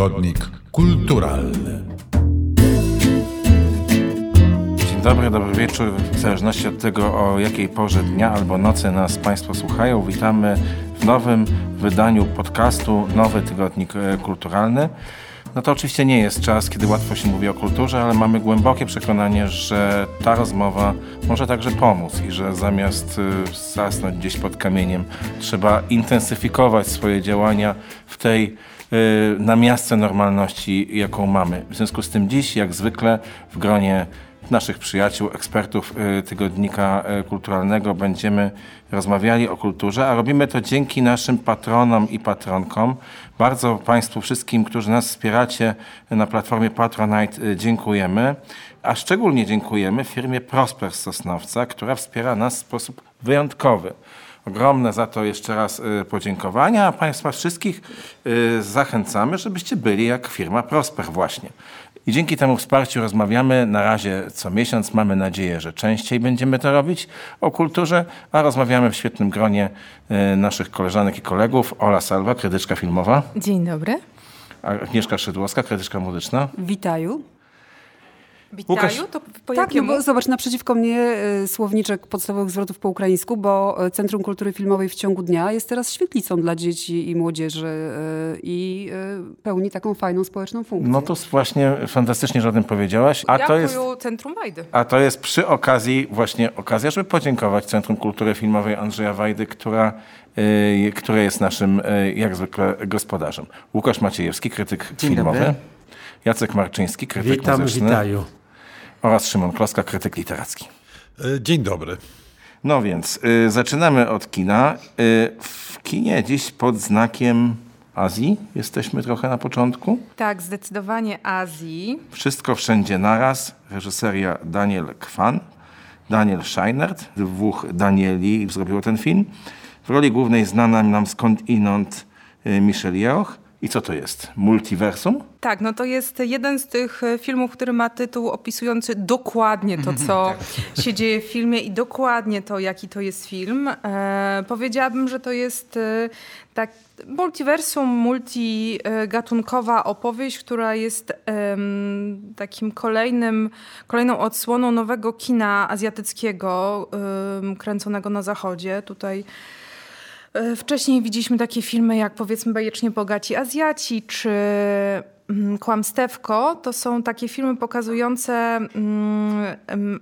tygodnik kulturalny. Dzień dobry, dobry wieczór. W zależności od tego, o jakiej porze dnia albo nocy nas Państwo słuchają, witamy w nowym wydaniu podcastu Nowy Tygodnik e, Kulturalny. No to oczywiście nie jest czas, kiedy łatwo się mówi o kulturze, ale mamy głębokie przekonanie, że ta rozmowa może także pomóc i że zamiast y, zasnąć gdzieś pod kamieniem, trzeba intensyfikować swoje działania w tej y, namiastce normalności, jaką mamy. W związku z tym dziś, jak zwykle, w gronie naszych przyjaciół, ekspertów y, Tygodnika y, Kulturalnego będziemy rozmawiali o kulturze, a robimy to dzięki naszym patronom i patronkom. Bardzo Państwu wszystkim, którzy nas wspieracie na platformie Patronite dziękujemy, a szczególnie dziękujemy firmie Prosper z Sosnowca, która wspiera nas w sposób wyjątkowy. Ogromne za to jeszcze raz podziękowania, a Państwa wszystkich zachęcamy, żebyście byli jak firma Prosper właśnie. I dzięki temu wsparciu rozmawiamy na razie co miesiąc. Mamy nadzieję, że częściej będziemy to robić o kulturze, a rozmawiamy w świetnym gronie e, naszych koleżanek i kolegów. Ola Salwa, krytyczka filmowa. Dzień dobry. Agnieszka Szydłowska, krytyczka muzyczna. Witaju. Łukasz... To po tak, no bo zobacz, naprzeciwko mnie y, słowniczek podstawowych zwrotów po ukraińsku, bo e, Centrum Kultury Filmowej w ciągu dnia jest teraz świetlicą dla dzieci i młodzieży y, i pełni taką fajną społeczną funkcję. No to właśnie fantastycznie, że o tym powiedziałaś. A to jest Centrum Wajdy. A to jest przy okazji właśnie okazja, żeby podziękować Centrum Kultury Filmowej Andrzeja Wajdy, która które jest naszym, jak zwykle, gospodarzem. Łukasz Maciejewski, krytyk Dzień filmowy. Dobry. Jacek Marczyński, krytyk Witam, muzyczny. witaju oraz Szymon Kloska, krytyk literacki. E, dzień dobry. No więc y, zaczynamy od kina. Y, w kinie dziś pod znakiem Azji jesteśmy trochę na początku. Tak, zdecydowanie Azji. Wszystko wszędzie naraz. Reżyseria Daniel Kwan, Daniel Scheinert, dwóch Danieli zrobiło ten film. W roli głównej znana nam skąd inąd y, Michelle Yeoh. I co to jest? Multiversum? Tak, no to jest jeden z tych e, filmów, który ma tytuł opisujący dokładnie to, co tak. się dzieje w filmie i dokładnie to, jaki to jest film. E, powiedziałabym, że to jest e, tak multiversum, multigatunkowa opowieść, która jest e, takim kolejnym, kolejną odsłoną nowego kina azjatyckiego, kręconego na zachodzie. Tutaj E, wcześniej widzieliśmy takie filmy jak powiedzmy Bajecznie Bogaci Azjaci czy mm, Kłamstewko. To są takie filmy pokazujące mm,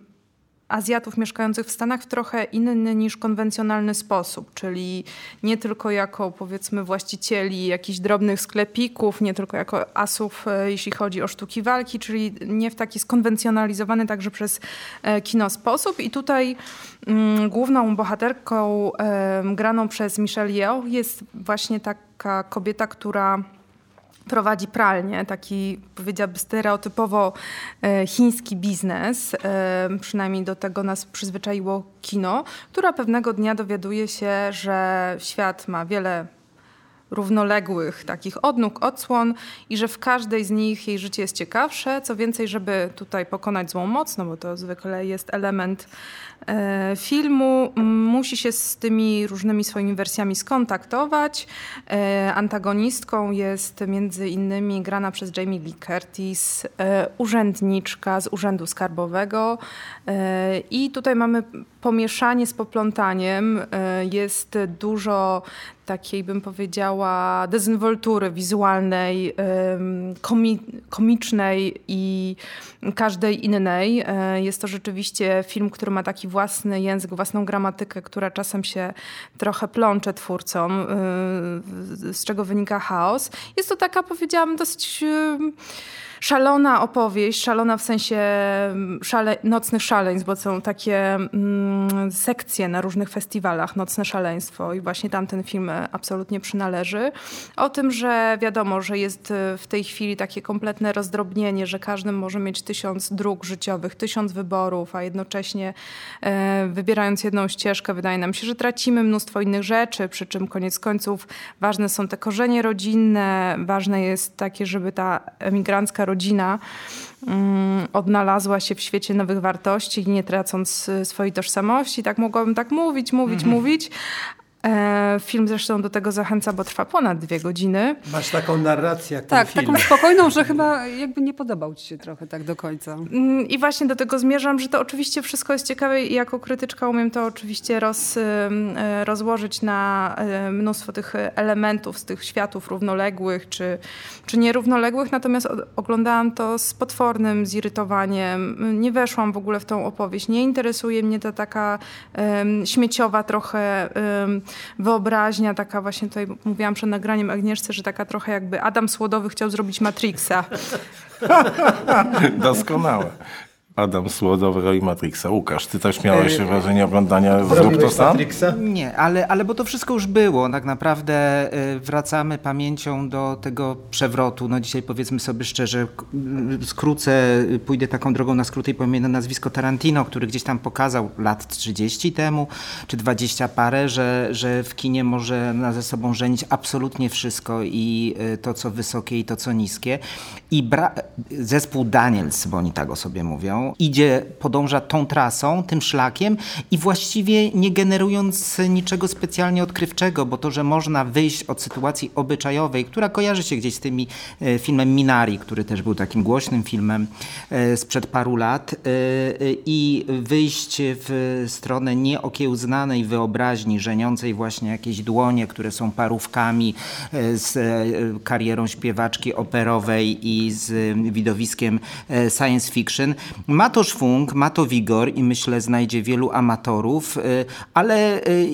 Azjatów mieszkających w Stanach w trochę inny niż konwencjonalny sposób, czyli nie tylko jako powiedzmy właścicieli jakichś drobnych sklepików, nie tylko jako asów, e, jeśli chodzi o sztuki walki, czyli nie w taki skonwencjonalizowany także przez e, kino sposób. I tutaj mm, główną bohaterką e, graną przez Michelle Yeoh jest właśnie taka kobieta, która prowadzi pralnię, taki powiedziałabym stereotypowo e, chiński biznes, e, przynajmniej do tego nas przyzwyczaiło kino, która pewnego dnia dowiaduje się, że świat ma wiele równoległych takich odnóg, odsłon i że w każdej z nich jej życie jest ciekawsze. Co więcej, żeby tutaj pokonać złą moc, no bo to zwykle jest element E, filmu musi się z tymi różnymi swoimi wersjami skontaktować. E, antagonistką jest między innymi grana przez Jamie Lee Curtis, e, urzędniczka z Urzędu Skarbowego i tutaj mamy pomieszanie z poplątaniem. Jest dużo takiej, bym powiedziała, dezynwoltury wizualnej, komicznej i każdej innej. Jest to rzeczywiście film, który ma taki własny język, własną gramatykę, która czasem się trochę plącze twórcom, y, z czego wynika chaos. Jest to taka, powiedziałam, dosyć szalona opowieść, szalona w sensie mm, szale, nocnych szaleństw, bo są takie mm, sekcje na różnych festiwalach, Nocne Szaleństwo i właśnie tam ten film absolutnie przynależy. O tym, że wiadomo, że jest w tej chwili takie kompletne rozdrobnienie, że każdy może mieć tysiąc dróg życiowych, tysiąc wyborów, a jednocześnie e, wybierając jedną ścieżkę, wydaje nam się, że tracimy mnóstwo innych rzeczy, przy czym koniec końców ważne są te korzenie rodzinne, ważne jest takie, żeby ta emigrancka rodzina mm, odnalazła się w świecie nowych wartości, nie tracąc y, swojej tożsamości. Tak mogłabym tak mówić, mówić, mhm. mówić. E, film zresztą do tego zachęca, bo trwa ponad dwie godziny. Masz taką narrację jak Tak, ten film. taką spokojną, że chyba jakby nie podobał ci się trochę tak do końca. Mm, I właśnie do tego zmierzam, że to oczywiście wszystko jest ciekawe i jako krytyczka umiem to oczywiście roz, e, rozłożyć na e, mnóstwo tych elementów z tych światów równoległych czy, czy nierównoległych, natomiast oglądałam to z potwornym zirytowaniem. Nie weszłam w ogóle w tą opowieść. Nie interesuje mnie ta taka em, śmieciowa trochę em, wyobraźnia, taka właśnie tutaj mówiłam przed nagraniem Agnieszce, że taka trochę jakby Adam Słodowy chciał zrobić Matrixa. Doskonałe. Adam Słodowy, Roy Matrixa. Łukasz, ty też miałeś E, wrażenie oglądania Zrób to sam? Matrixa? Nie, ale, ale bo to wszystko już było. Tak naprawdę y, wracamy pamięcią do tego przewrotu. No dzisiaj powiedzmy sobie szczerze, skrócę, pójdę taką drogą na skróty i powiem nazwisko Tarantino, który gdzieś tam pokazał lat 30 temu, czy 20 parę, że, że w kinie może na ze sobą żenić absolutnie wszystko i y, to, co wysokie i to, co niskie. I bra- zespół Daniels, bo oni tak o sobie mówią, idzie, podąża tą trasą, tym szlakiem i właściwie nie generując niczego specjalnie odkrywczego, bo to, że można wyjść od sytuacji obyczajowej, która kojarzy się gdzieś z tymi e, filmem Minari, który też był takim głośnym filmem e, sprzed paru lat e, i wyjść w stronę nieokiełznanej wyobraźni, żeniącej właśnie jakieś dłonie, które są parówkami z karierą śpiewaczki operowej i z widowiskiem science fiction. Ma to szwung, ma to wigor i myślę znajdzie wielu amatorów, y, ale y,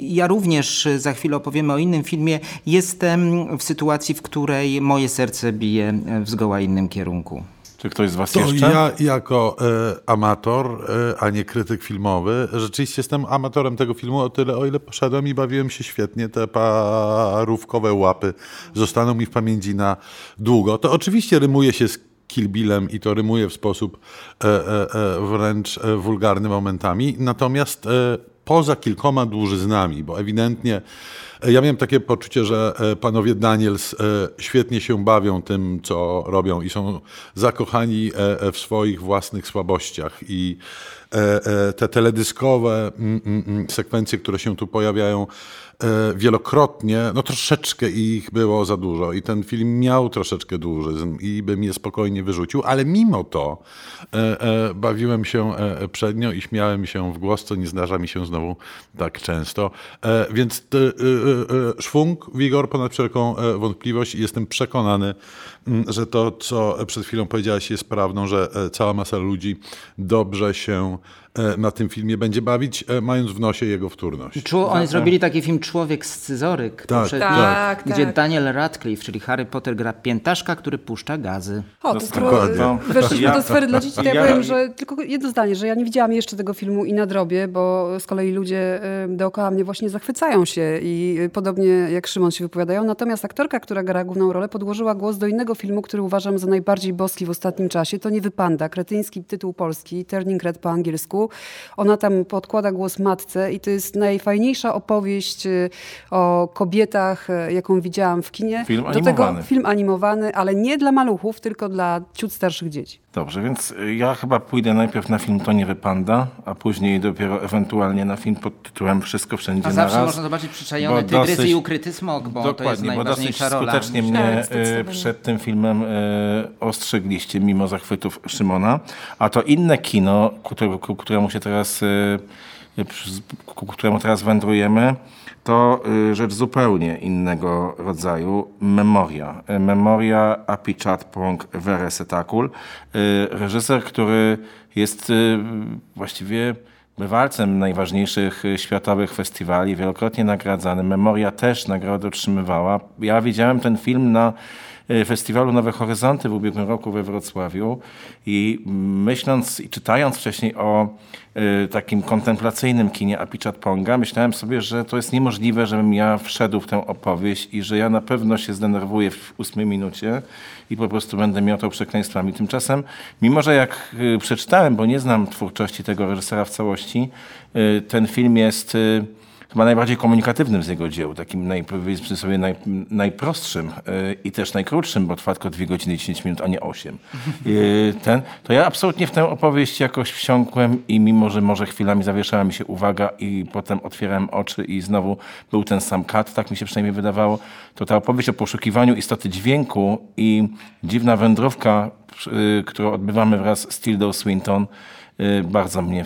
ja również y, za chwilę opowiemy o innym filmie. Jestem w sytuacji, w której moje serce bije w zgoła innym kierunku. Czy ktoś z was To jeszcze? ja jako e, amator, e, a nie krytyk filmowy, rzeczywiście jestem amatorem tego filmu o tyle, o ile poszedłem i bawiłem się świetnie. Te parówkowe łapy zostaną mi w pamięci na długo. To oczywiście rymuje się z Kill Billem i to rymuje w sposób e, e, e, wręcz wulgarny momentami. Natomiast poza kilkoma dłużyznami, bo ewidentnie ja miałem takie poczucie, że panowie Daniels świetnie się bawią tym, co robią i są zakochani w swoich własnych słabościach i te teledyskowe mm, mm, mm, sekwencje, które się tu pojawiają wielokrotnie, no troszeczkę ich było za dużo i ten film miał troszeczkę dłużyzn i bym je spokojnie wyrzucił, ale mimo to e, e, bawiłem się e, przednio i śmiałem się w głos, co nie zdarza mi się znowu tak często. E, więc e, e, e, szwung, wigor ponad wszelką e, wątpliwość i jestem przekonany, m, że to, co przed chwilą powiedziałaś jest prawdą, że e, cała masa ludzi dobrze się e, na tym filmie będzie bawić, e, mając w nosie jego wtórność. Czu, oni zrobili taki film Człowiek Scyzoryk, Tak, poprzedni, tak, gdzie tak. Daniel Radcliffe, czyli Harry Potter gra piętaszka, który puszcza gazy. O, to skoro weszliśmy Ja- do sfery dla dzieci, to ja, ja- powiem, że tylko jedno zdanie, że ja nie widziałam jeszcze tego filmu i nadrobię, bo z kolei ludzie dookoła mnie właśnie zachwycają się i y, podobnie jak Szymon się wypowiadają. Natomiast aktorka, która gra główną rolę, podłożyła głos do innego filmu, który uważam za najbardziej boski w ostatnim czasie. To nie Wypanda, kretyński tytuł polski, Turning Red po angielsku. Ona tam podkłada głos matce i to jest najfajniejsza opowieść y, o kobietach, y, jaką widziałam w kinie. Film do animowany. tego film animowany, ale nie dla maluchów, tylko dla ciut starszych dzieci. Dobrze, więc y, ja chyba pójdę najpierw na film To nie wypanda, a później dopiero ewentualnie na film pod tytułem Wszystko Wszędzie A zawsze naraz. można zobaczyć przyczajony tygrys dosyć- i ukryty smok, bo to jest Dokładnie, bo dosyć najważniejsza rola. skutecznie mnie Tak, e, zdecydowanie. przed tym filmem e, ostrzegliście, mimo zachwytów Szymona. A to inne kino, ku, któremu- ku któremu się teraz, e, któremu teraz wędrujemy, to e, rzecz zupełnie innego rodzaju. Memoria. E, Memoria Apichatpong Veresetakul. E, Reżyser, który jest właściwie bywalcem najważniejszych y, światowych festiwali, wielokrotnie nagradzany. Memoria też nagrodę otrzymywała. Ja widziałem ten film na y, festiwalu Nowe Horyzonty w ubiegłym roku we Wrocławiu i myśląc i czytając wcześniej o y, takim kontemplacyjnym kinie Apichat Ponga, myślałem sobie, że to jest niemożliwe, żebym ja wszedł w tę opowieść i że ja na pewno się zdenerwuję w ósmej minucie i po prostu będę miotał przekleństwami. Tymczasem, mimo że jak y, przeczytałem, bo nie znam twórczości tego reżysera w całości, ten film jest chyba najbardziej komunikatywnym z jego dzieł, takim naj, powiedzmy sobie naj, najprostszym yy, i też najkrótszym, bo trwa tylko 2 godziny i 10 minut, a nie 8. Yy, ten, to ja absolutnie w tę opowieść jakoś wsiąkłem i mimo, że może chwilami zawieszała mi się uwaga i potem otwierałem oczy i znowu był ten sam kat, tak mi się przynajmniej wydawało, to ta opowieść o poszukiwaniu istoty dźwięku i dziwna wędrówka, yy, którą odbywamy wraz z Tildą Swinton, bardzo mnie,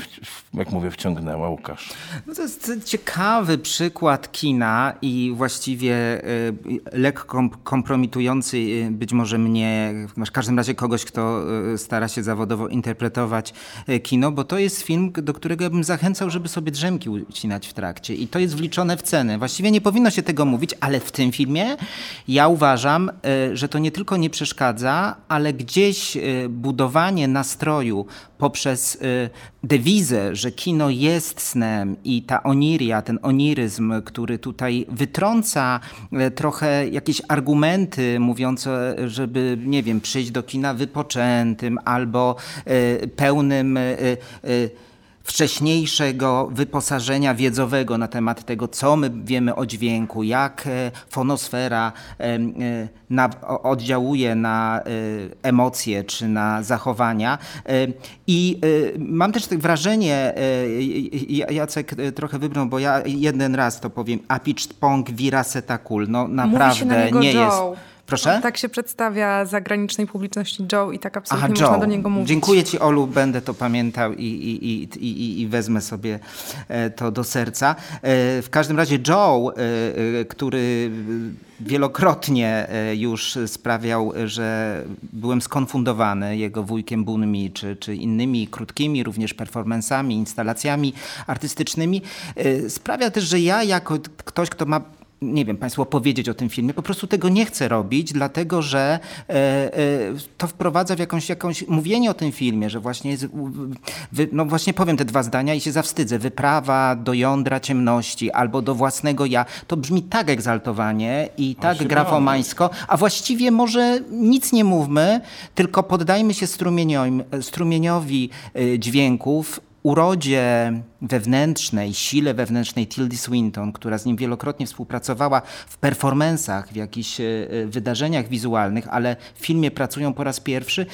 jak mówię, wciągnęła. Łukasz. No to jest ciekawy przykład kina i właściwie y, lekko kompromitujący y, być może mnie, w każdym razie kogoś, kto stara się zawodowo interpretować kino, bo to jest film, do którego ja bym zachęcał, żeby sobie drzemki ucinać w trakcie i to jest wliczone w cenę. Właściwie nie powinno się tego mówić, ale w tym filmie ja uważam, że to nie tylko nie przeszkadza, ale gdzieś budowanie nastroju poprzez Y, dewizę, że kino jest snem i ta oniria, ten oniryzm, który tutaj wytrąca y, trochę jakieś argumenty mówiące, żeby, nie wiem, przyjść do kina wypoczętym albo y, pełnym wcześniejszego wyposażenia wiedzowego na temat tego, co my wiemy o dźwięku, jak e, fonosfera e, e, oddziałuje na emocje czy na zachowania. I mam też tak wrażenie, Jacek trochę wybrał, bo ja jeden raz to powiem, apicz pong virasetakul, no naprawdę nie jest... Proszę? tak się przedstawia zagranicznej publiczności Joe i tak absolutnie Aha, można do niego mówić. Dziękuję Ci, Olu, będę to pamiętał i, i, i, i, i wezmę sobie e, to do serca. E, w każdym razie Joe, e, który wielokrotnie już sprawiał, że byłem skonfundowany jego wujkiem Bunmi, czy, czy innymi krótkimi również performansami, instalacjami artystycznymi. Sprawia też, że ja jako ktoś, kto ma nie wiem, Państwu opowiedzieć o tym filmie. Po prostu tego nie chcę robić, dlatego że e, e, to wprowadza w jakąś, jakąś mówienie o tym filmie, że właśnie jest, wy, no właśnie powiem te dwa zdania i się zawstydzę. Wyprawa do jądra ciemności albo do własnego ja. To brzmi tak egzaltowanie i tak grafomańsko, a właściwie może nic nie mówmy, tylko poddajmy się strumieniowi, e, dźwięków, urodzie wewnętrznej, sile wewnętrznej Tildy Swinton, która z nim wielokrotnie współpracowała w performansach, w jakichś e, e, wydarzeniach wizualnych, ale w filmie pracują po raz pierwszy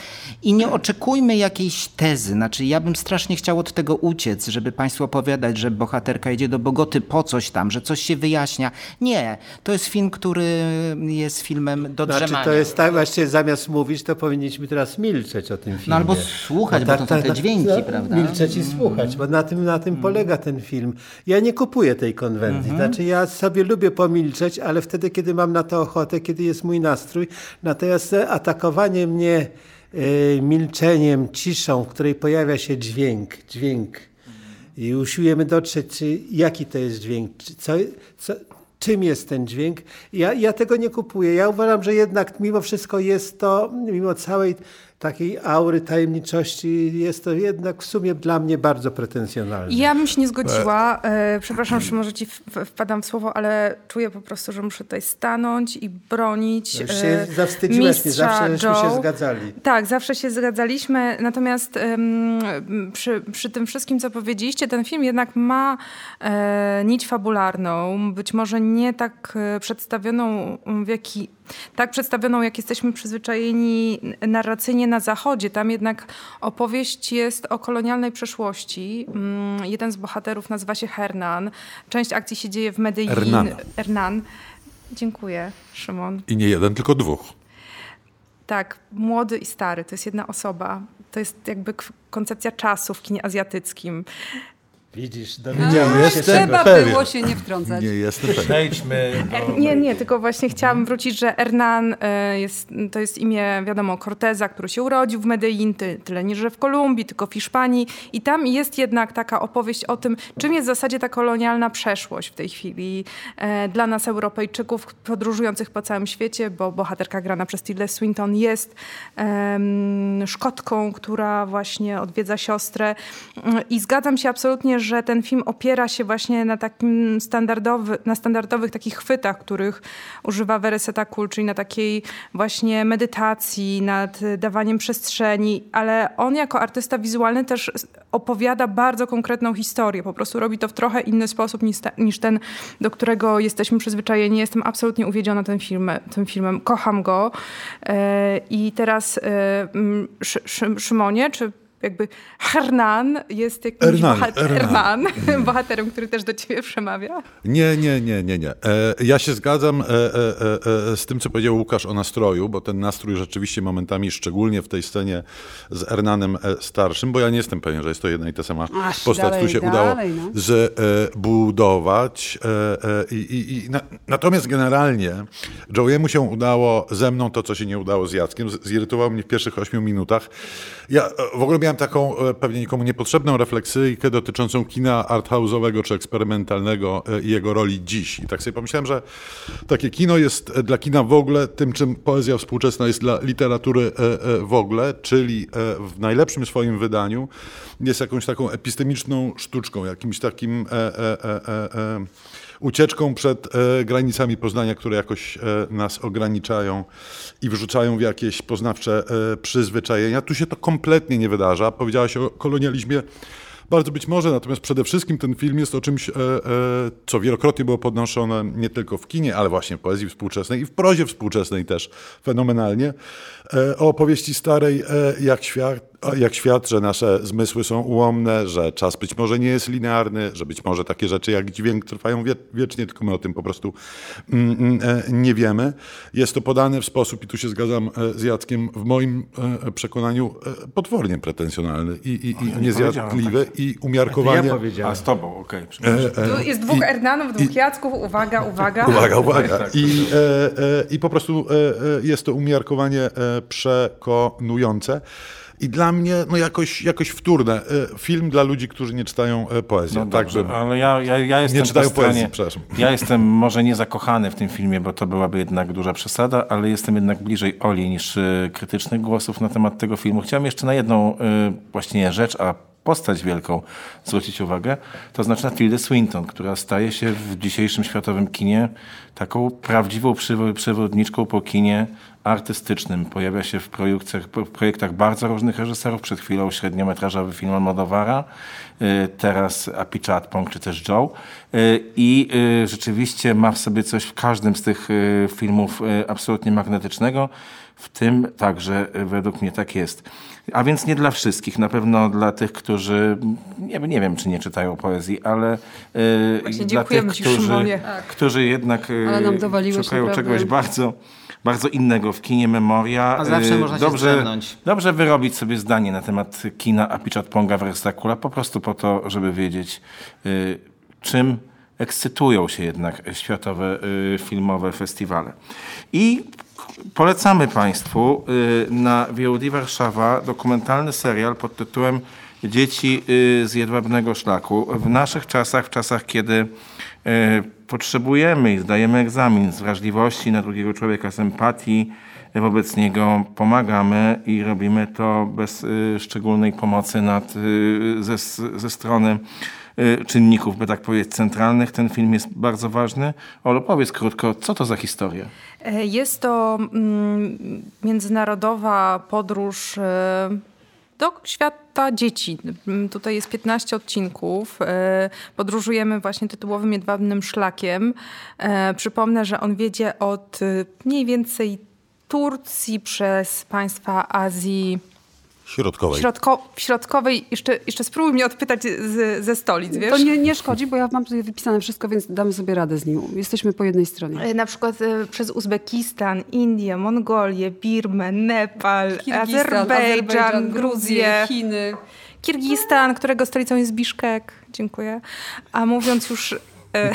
i nie oczekujmy jakiejś tezy. Znaczy, ja bym strasznie chciał od tego uciec, żeby Państwu opowiadać, że bohaterka idzie do Bogoty po coś tam, że coś się wyjaśnia. Nie, to jest film, który jest filmem do znaczy, drzemania. To jest tak, właściwie zamiast mówić, to powinniśmy teraz milczeć o tym filmie. No albo słuchać, bo, bo to są te dźwięki, no, prawda? Milczeć i słuchać, bo na tym, na tym tym polega ten film. Ja nie kupuję tej konwencji. Mhm. Znaczy ja sobie lubię pomilczeć, ale wtedy, kiedy mam na to ochotę, kiedy jest mój nastrój. Natomiast atakowanie mnie y, milczeniem, ciszą, w której pojawia się dźwięk, dźwięk i usiłujemy dotrzeć, czy, jaki to jest dźwięk, co, co, czym jest ten dźwięk. Ja, ja tego nie kupuję. Ja uważam, że jednak mimo wszystko jest to, mimo całej takiej aury tajemniczości jest to jednak w sumie dla mnie bardzo pretensjonalne. Ja bym się nie zgodziła. E, przepraszam, że może ci wpadam w słowo, ale czuję po prostu, że muszę tutaj stanąć i bronić Już się e, zawstydziłaś mnie, zawsze żeśmy się zgadzali. Tak, zawsze się zgadzaliśmy. Natomiast przy, przy tym wszystkim, co powiedzieliście, ten film jednak ma e, nić fabularną. Być może nie tak e, przedstawioną w jaki tak przedstawioną, jak jesteśmy przyzwyczajeni narracyjnie na Zachodzie. Tam jednak opowieść jest o kolonialnej przeszłości. Mm, jeden z bohaterów nazywa się Hernan. Część akcji się dzieje w Medellin. Hernan. Hernan. Dziękuję, Szymon. I nie jeden, tylko dwóch. Tak, młody i stary, to jest jedna osoba. To jest jakby koncepcja czasu w kinie azjatyckim. Widzisz, dowiedziałem no, się. Trzeba pewien. było się nie wtrącać. Nie jestem pewien. Przejdźmy do... Nie, nie, tylko właśnie chciałam wrócić, że Hernan e, jest, to jest imię, wiadomo, Corteza, który się urodził w Medellin, ty, tyle nie, że w Kolumbii, tylko w Hiszpanii. I tam jest jednak taka opowieść o tym, czym jest w zasadzie ta kolonialna przeszłość w tej chwili e, dla nas Europejczyków podróżujących po całym świecie, bo bohaterka grana przez Tilda Swinton jest um, Szkotką, która właśnie odwiedza siostrę. I zgadzam się absolutnie, że ten film opiera się właśnie na takim standardowy, na standardowych takich chwytach, których używa Vereseta Kul, czyli na takiej właśnie medytacji, nad dawaniem przestrzeni, ale on jako artysta wizualny też opowiada bardzo konkretną historię. Po prostu robi to w trochę inny sposób niż, niż ten, do którego jesteśmy przyzwyczajeni. Jestem absolutnie uwiedziona tym, tym filmem. Kocham go. E, I teraz e, Szymonie, czy jakby Hernan jest jakimś Hernan, bohater, Hernan. Hernan, bohaterem, który też do ciebie przemawia? Nie, nie, nie, nie, nie. E, ja się zgadzam e, e, e, z tym, co powiedział Łukasz o nastroju, bo ten nastrój rzeczywiście momentami, szczególnie w tej scenie z Hernanem e, starszym, bo ja nie jestem pewien, że jest to jedna i ta sama Aż, postać, dalej, tu się dalej, udało no. zbudować. E, i, i, i na, natomiast generalnie Joey'emu się udało ze mną to, co się nie udało z Jackiem. Zirytował mnie w pierwszych ośmiu minutach. Ja w ogóle miałem miałem taką e, pewnie nikomu niepotrzebną refleksyjkę dotyczącą kina arthouse'owego czy eksperymentalnego e, i jego roli dziś. I tak sobie pomyślałem, że takie kino jest dla kina w ogóle tym, czym poezja współczesna jest dla literatury e, w ogóle, czyli w najlepszym swoim wydaniu jest jakąś taką epistemiczną sztuczką, jakimś takim ucieczką przed e, granicami Poznania, które jakoś e, nas ograniczają i wrzucają w jakieś poznawcze e, przyzwyczajenia. Tu się to kompletnie nie wydarza. Powiedziałaś o kolonializmie bardzo być może, natomiast przede wszystkim ten film jest o czymś, co wielokrotnie było podnoszone nie tylko w kinie, ale właśnie w poezji współczesnej i w prozie współczesnej też fenomenalnie. O opowieści starej jak świat, jak świat, że nasze zmysły są ułomne, że czas być może nie jest linearny, że być może takie rzeczy jak dźwięk trwają wie, wiecznie, tylko my o tym po prostu mm, mm, nie wiemy. Jest to podane w sposób, i tu się zgadzam z Jackiem, w moim przekonaniu potwornie pretensjonalny i, i, i niezjadliwy tak i umiarkowanie. Ja A z tobą, okej. Okay, e, e, jest dwóch Ernanów, dwóch i, Jacków, uwaga, uwaga. Uwaga, uwaga. Tak, tak. I, e, e, I po prostu e, jest to umiarkowanie przekonujące. I dla mnie no jakoś, jakoś wtórne. Film dla ludzi, którzy nie czytają poezji. No tak, dobrze, ale ja, ja, ja jestem nie czytają stronie, poezji, przepraszam. Ja jestem może nie zakochany w tym filmie, bo to byłaby jednak duża przesada, ale jestem jednak bliżej Oli niż krytycznych głosów na temat tego filmu. Chciałem jeszcze na jedną właśnie rzecz, a postać wielką zwrócić uwagę, to znaczy na Tildę Swinton, która staje się w dzisiejszym światowym kinie taką prawdziwą przewodniczką po kinie artystycznym. Pojawia się w projektach, w projektach bardzo różnych reżyserów. Przed chwilą średniometrażowy film Almodovara, y, teraz Apichat Pong czy też Joe. Y, I y, rzeczywiście ma w sobie coś w każdym z tych filmów absolutnie magnetycznego. W tym także według mnie tak jest. A więc nie dla wszystkich, na pewno dla tych, którzy, nie, nie wiem, czy nie czytają poezji, ale yy, dla tych, którzy, tak. którzy jednak yy, szukają czegoś bardzo bardzo innego w kinie Memoria. A zawsze y, można dobrze, się Dobrze wyrobić sobie zdanie na temat kina Apichat Ponga Verstakula, po prostu po to, żeby wiedzieć, yy, czym ekscytują się jednak światowe yy, filmowe festiwale. I Polecamy Państwu y, na VOD Warszawa dokumentalny serial pod tytułem Dzieci y, z jedwabnego szlaku. W naszych czasach, w czasach, kiedy y, potrzebujemy i zdajemy egzamin z wrażliwości na drugiego człowieka, z empatii wobec niego, pomagamy i robimy to bez szczególnej pomocy nad, ze, ze strony czynników, by tak powiedzieć, centralnych. Ten film jest bardzo ważny. Olo, powiedz krótko, co to za historia? E, jest to mm, międzynarodowa podróż e, do świata dzieci. Mm, tutaj jest 15 odcinków. E, podróżujemy właśnie tytułowym jedwabnym szlakiem. Przypomnę, że on wiedzie od mniej więcej Turcji przez państwa Azji Środkowej. Środko, środkowej. Jeszcze, jeszcze spróbuj mnie odpytać z, ze stolic, wiesz? To nie, nie szkodzi, bo ja mam tutaj wypisane wszystko, więc damy sobie radę z nim. Jesteśmy po jednej stronie. E, na przykład e, przez Uzbekistan, Indię, Mongolię, Birmę, Nepal, Azerbejdżan, Gruzję, Chiny. Kirgistan, którego stolicą jest Biszkek. Dziękuję. A mówiąc już... E,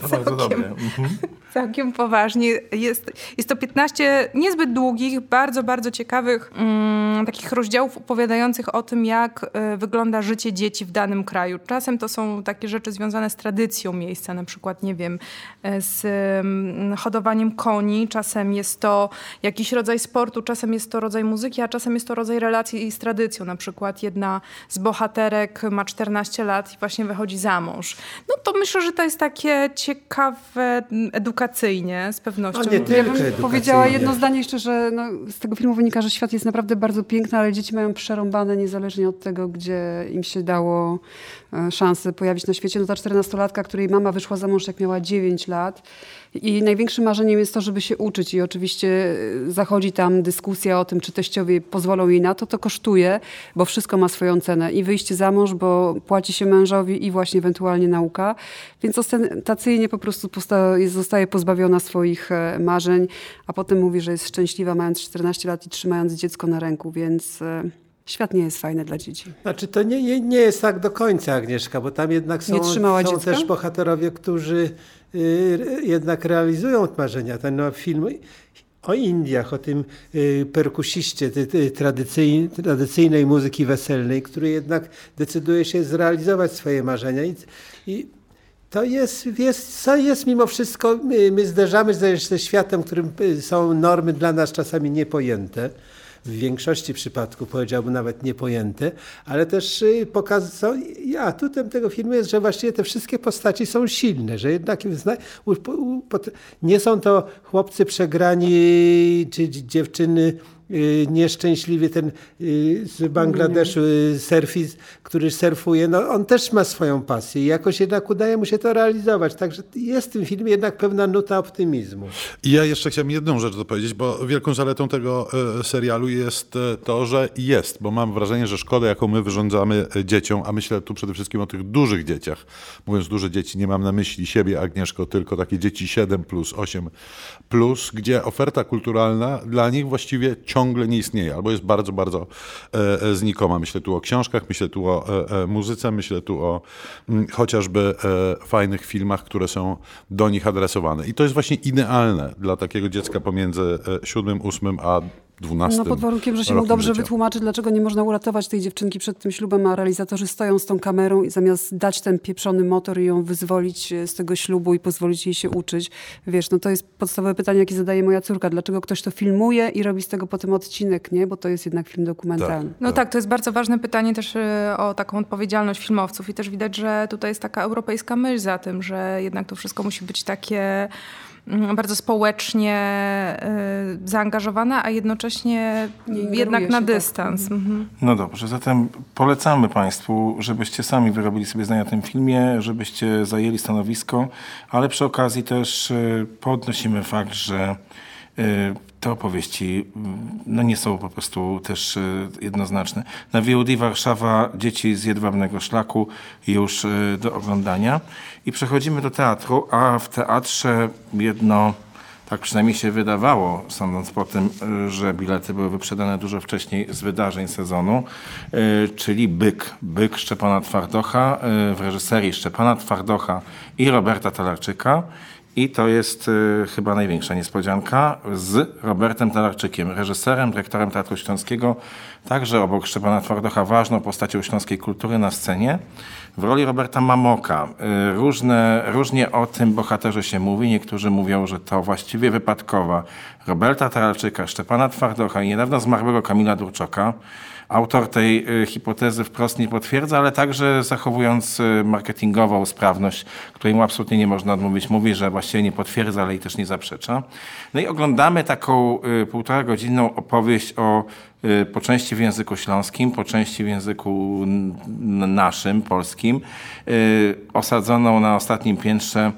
to bardzo dobre. Mhm całkiem poważnie. Jest, jest to 15 niezbyt długich, bardzo, bardzo ciekawych mm, takich rozdziałów opowiadających o tym, jak y, wygląda życie dzieci w danym kraju. Czasem to są takie rzeczy związane z tradycją miejsca, na przykład, nie wiem, e, z y, hodowaniem koni, czasem jest to jakiś rodzaj sportu, czasem jest to rodzaj muzyki, a czasem jest to rodzaj relacji z tradycją. Na przykład jedna z bohaterek ma 14 lat i właśnie wychodzi za mąż. No to myślę, że to jest takie ciekawe edukacyjnie, z pewnością. A nie tylko Ja bym edukacyjnie. powiedziała jedno zdanie jeszcze, że no, z tego filmu wynika, że świat jest naprawdę bardzo piękny, ale dzieci mają przerąbane niezależnie od tego, gdzie im się dało e, szansę pojawić na świecie. No ta czternastolatka, której mama wyszła za mąż jak miała 9 lat i największym marzeniem jest to, żeby się uczyć. I oczywiście e, zachodzi tam dyskusja o tym, czy teściowie pozwolą jej na to, to kosztuje, bo wszystko ma swoją cenę. I wyjście za mąż, bo płaci się mężowi i właśnie ewentualnie nauka, więc ostentacyjnie po prostu zostaje pozbawiona swoich e, marzeń, a potem mówi, że jest szczęśliwa mając 14 lat i trzymając dziecko na ręku, więc e, świat nie jest fajny dla dzieci. Znaczy to nie, nie, nie jest tak do końca Agnieszka, bo tam jednak są, są też bohaterowie, którzy y, jednak realizują marzenia. Ten no, film o Indiach, o tym y, perkusiście ty, ty, tradycyjnej, tradycyjnej muzyki weselnej, który jednak decyduje się zrealizować swoje marzenia. I, i to jest, jest, co jest mimo wszystko, my, my zderzamy się ze światem, w którym y, są normy dla nas czasami niepojęte. W większości przypadków powiedziałbym nawet niepojęte, ale też y, pokaz... są- i atutem tego filmu jest, że właściwie te wszystkie postaci są silne, że jednak nie są to chłopcy przegrani czy dzi- dziewczyny y, nieszczęśliwy, ten y, z Bangladeszu y, surfist, który surfuje, no on też ma swoją pasję i jakoś jednak udaje mu się to realizować. Także jest w tym filmie jednak pewna nuta optymizmu. I ja jeszcze chciałem jedną rzecz dopowiedzieć, bo wielką zaletą tego e, serialu jest e, to, że jest, bo mam wrażenie, że szkoda, jaką my wyrządzamy e, dzieciom, a myślę tu przede wszystkim o tych dużych dzieciach. Mówiąc duże dzieci, nie mam na myśli siebie, Agnieszko, tylko takie dzieci 7 plus, 8 plus, gdzie oferta kulturalna dla nich właściwie ciągle nie istnieje, albo jest bardzo, bardzo e, e, znikoma. Myślę tu o książkach, myślę tu o e, muzyce, myślę tu o mm, chociażby fajnych filmach, które są do nich adresowane. I to jest właśnie idealne dla takiego dziecka pomiędzy siódmym, ósmym a dwunastym No pod warunkiem, że się mu dobrze życia. wytłumaczy, dlaczego nie można uratować tej dziewczynki przed tym ślubem, a realizatorzy stoją z tą kamerą i zamiast dać ten pieprzony motor i ją wyzwolić e, z tego ślubu i pozwolić jej się uczyć. Wiesz, no to jest podstawowe pytanie, jakie zadaje moja córka. Dlaczego ktoś to filmuje i robi z tego potem odcinek, nie? Bo to jest jednak film dokumentalny. No tak, to jest bardzo ważne pytanie też y, o taką odpowiedzialność filmowców i też widać, że tutaj jest taka europejska myśl za tym, że jednak to wszystko musi być takie bardzo społecznie y, zaangażowane, a jednocześnie jednak na tak. dystans. Mhm. No dobrze, zatem polecamy Państwu, żebyście sami wyrobili sobie zdanie o tym filmie, żebyście zajęli stanowisko, ale przy okazji też y, podnosimy fakt, że y, te opowieści mm, no nie są po prostu też y, jednoznaczne. Na VOD Warszawa Dzieci z Jedwabnego Szlaku już y, do oglądania. I przechodzimy do teatru, a w teatrze jedno tak przynajmniej się wydawało, sądząc po tym, y, że bilety były wyprzedane dużo wcześniej z wydarzeń sezonu, czyli Byk. Byk Szczepana Twardocha w reżyserii Szczepana Twardocha i Roberta Talarczyka. I to jest y, chyba największa niespodzianka z Robertem Talarczykiem, reżyserem, dyrektorem Teatru Śląskiego, także obok Szczepana Twardocha ważną postacią śląskiej kultury na scenie. W roli Roberta Mamoka. Y, Różne, różnie o tym bohaterze się mówi. Niektórzy mówią, że to właściwie wypadkowa Roberta Taralczyka, Szczepana Twardocha i niedawno zmarłego Kamila Durczoka. Autor tej y, hipotezy wprost nie potwierdza, ale także zachowując y, marketingową sprawność, której mu absolutnie nie można odmówić, mówi, że właściwie nie potwierdza, ale i też nie zaprzecza. No i oglądamy taką y, półtora godzinną opowieść o po części w języku śląskim, po części w języku naszym, polskim, osadzoną na ostatnim piętrze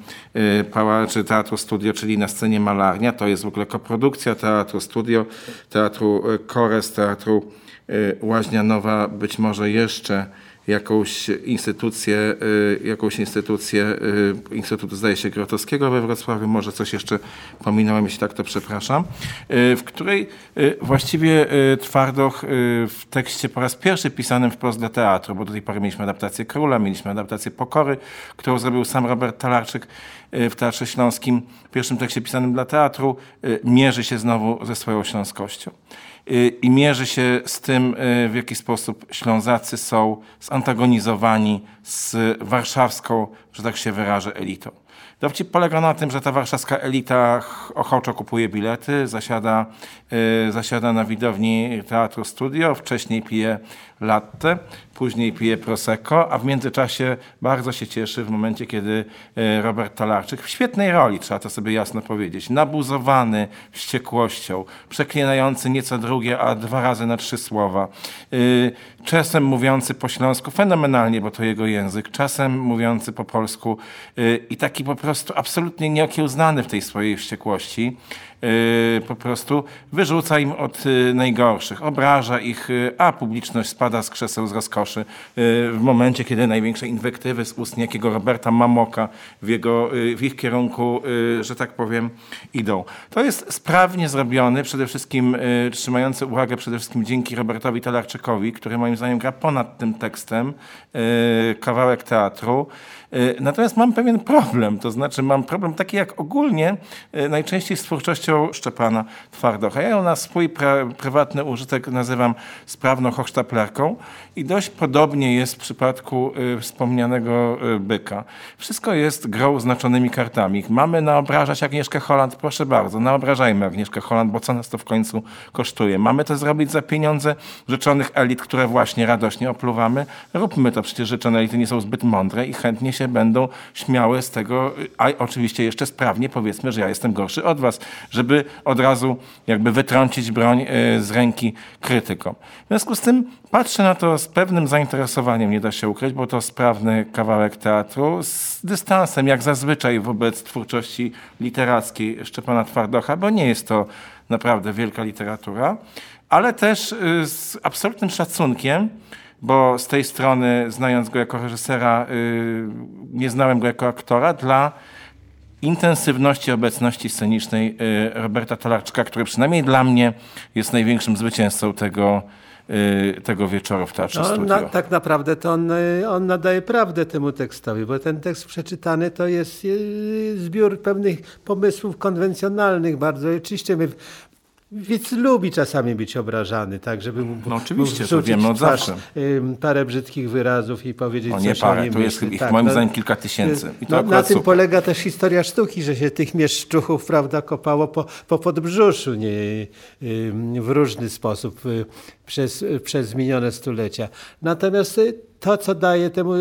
Pałaczy Teatru Studio, czyli na scenie Malarnia. To jest w ogóle koprodukcja Teatru Studio, Teatru Kores, Teatru Łaźnia Nowa być może jeszcze jakąś instytucję, jakąś instytucję Instytutu zdaje się Grotowskiego we Wrocławiu, może coś jeszcze pominąłem, jeśli tak to przepraszam, w której właściwie Twardoch w tekście po raz pierwszy pisanym wprost do teatru, bo do tej pory mieliśmy adaptację Króla, mieliśmy adaptację Pokory, którą zrobił sam Robert Talarczyk w Teatrze Śląskim, w pierwszym tekście pisanym dla teatru, mierzy się znowu ze swoją śląskością i mierzy się z tym, w jaki sposób Ślązacy są zantagonizowani z warszawską, że tak się wyrażę, elitą. Dowcip polega na tym, że ta warszawska elita ochoczo kupuje bilety, zasiada, zasiada na widowni Teatru Studio, wcześniej pije latte, później pije prosecco, a w międzyczasie bardzo się cieszy w momencie, kiedy Robert Talarczyk w świetnej roli, trzeba to sobie jasno powiedzieć, nabuzowany wściekłością, przeklinający nieco drugie, a dwa razy na trzy słowa, czasem mówiący po śląsku fenomenalnie, bo to jego język, czasem mówiący po polsku i taki po prostu absolutnie nieokiełznany w tej swojej wściekłości, po prostu wyrzuca im od najgorszych, obraża ich, a publiczność spada z krzeseł z rozkoszy w momencie, kiedy największe inwektywy z ust Roberta Mamoka w, jego, w ich kierunku, że tak powiem, idą. To jest sprawnie zrobiony, przede wszystkim trzymający uwagę przede wszystkim dzięki Robertowi Talarczykowi, który moim zdaniem gra ponad tym tekstem kawałek teatru. Natomiast mam pewien problem, to znaczy mam problem taki jak ogólnie najczęściej z twórczością Szczepana Twardocha. Ja ją na swój pra, prywatny użytek nazywam sprawną hochsztaplerką i dość podobnie jest w przypadku y, wspomnianego Byka. Wszystko jest grą znaczonymi kartami. Mamy naobrażać Agnieszkę Holland, proszę bardzo, naobrażajmy Agnieszkę Holland, bo co nas to w końcu kosztuje. Mamy to zrobić za pieniądze rzeczonych elit, które właśnie radośnie opluwamy. Róbmy to, przecież rzeczone elity nie są zbyt mądre i chętnie się będą śmiały z tego, a oczywiście jeszcze sprawnie powiedzmy, że ja jestem gorszy od was, żeby od razu jakby wytrącić broń z ręki krytykom. W związku z tym patrzę na to z pewnym zainteresowaniem, nie da się ukryć, bo to sprawny kawałek teatru, z dystansem, jak zazwyczaj wobec twórczości literackiej Szczepana Twardocha, bo nie jest to naprawdę wielka literatura, ale też z absolutnym szacunkiem, bo z tej strony, znając go jako reżysera, nie znałem go jako aktora, dla intensywności obecności scenicznej Roberta Talarczyka, który przynajmniej dla mnie jest największym zwycięzcą tego, tego wieczoru w Teatrze no. Na, tak naprawdę to on, on nadaje prawdę temu tekstowi, bo ten tekst przeczytany to jest zbiór pewnych pomysłów konwencjonalnych bardzo. Oczywiście my Widz lubi czasami być obrażany, tak, żeby mu No oczywiście, to wiemy od zawsze. parę brzydkich wyrazów i powiedzieć o, nie coś parę, o tu jest ich tak, moim no, zdaniem kilka tysięcy. I to no, na tym super. polega też historia sztuki, że się tych mieszczuchów prawda, kopało po, po podbrzuszu nie, w różny sposób przez, przez minione stulecia. Natomiast to, co daje temu,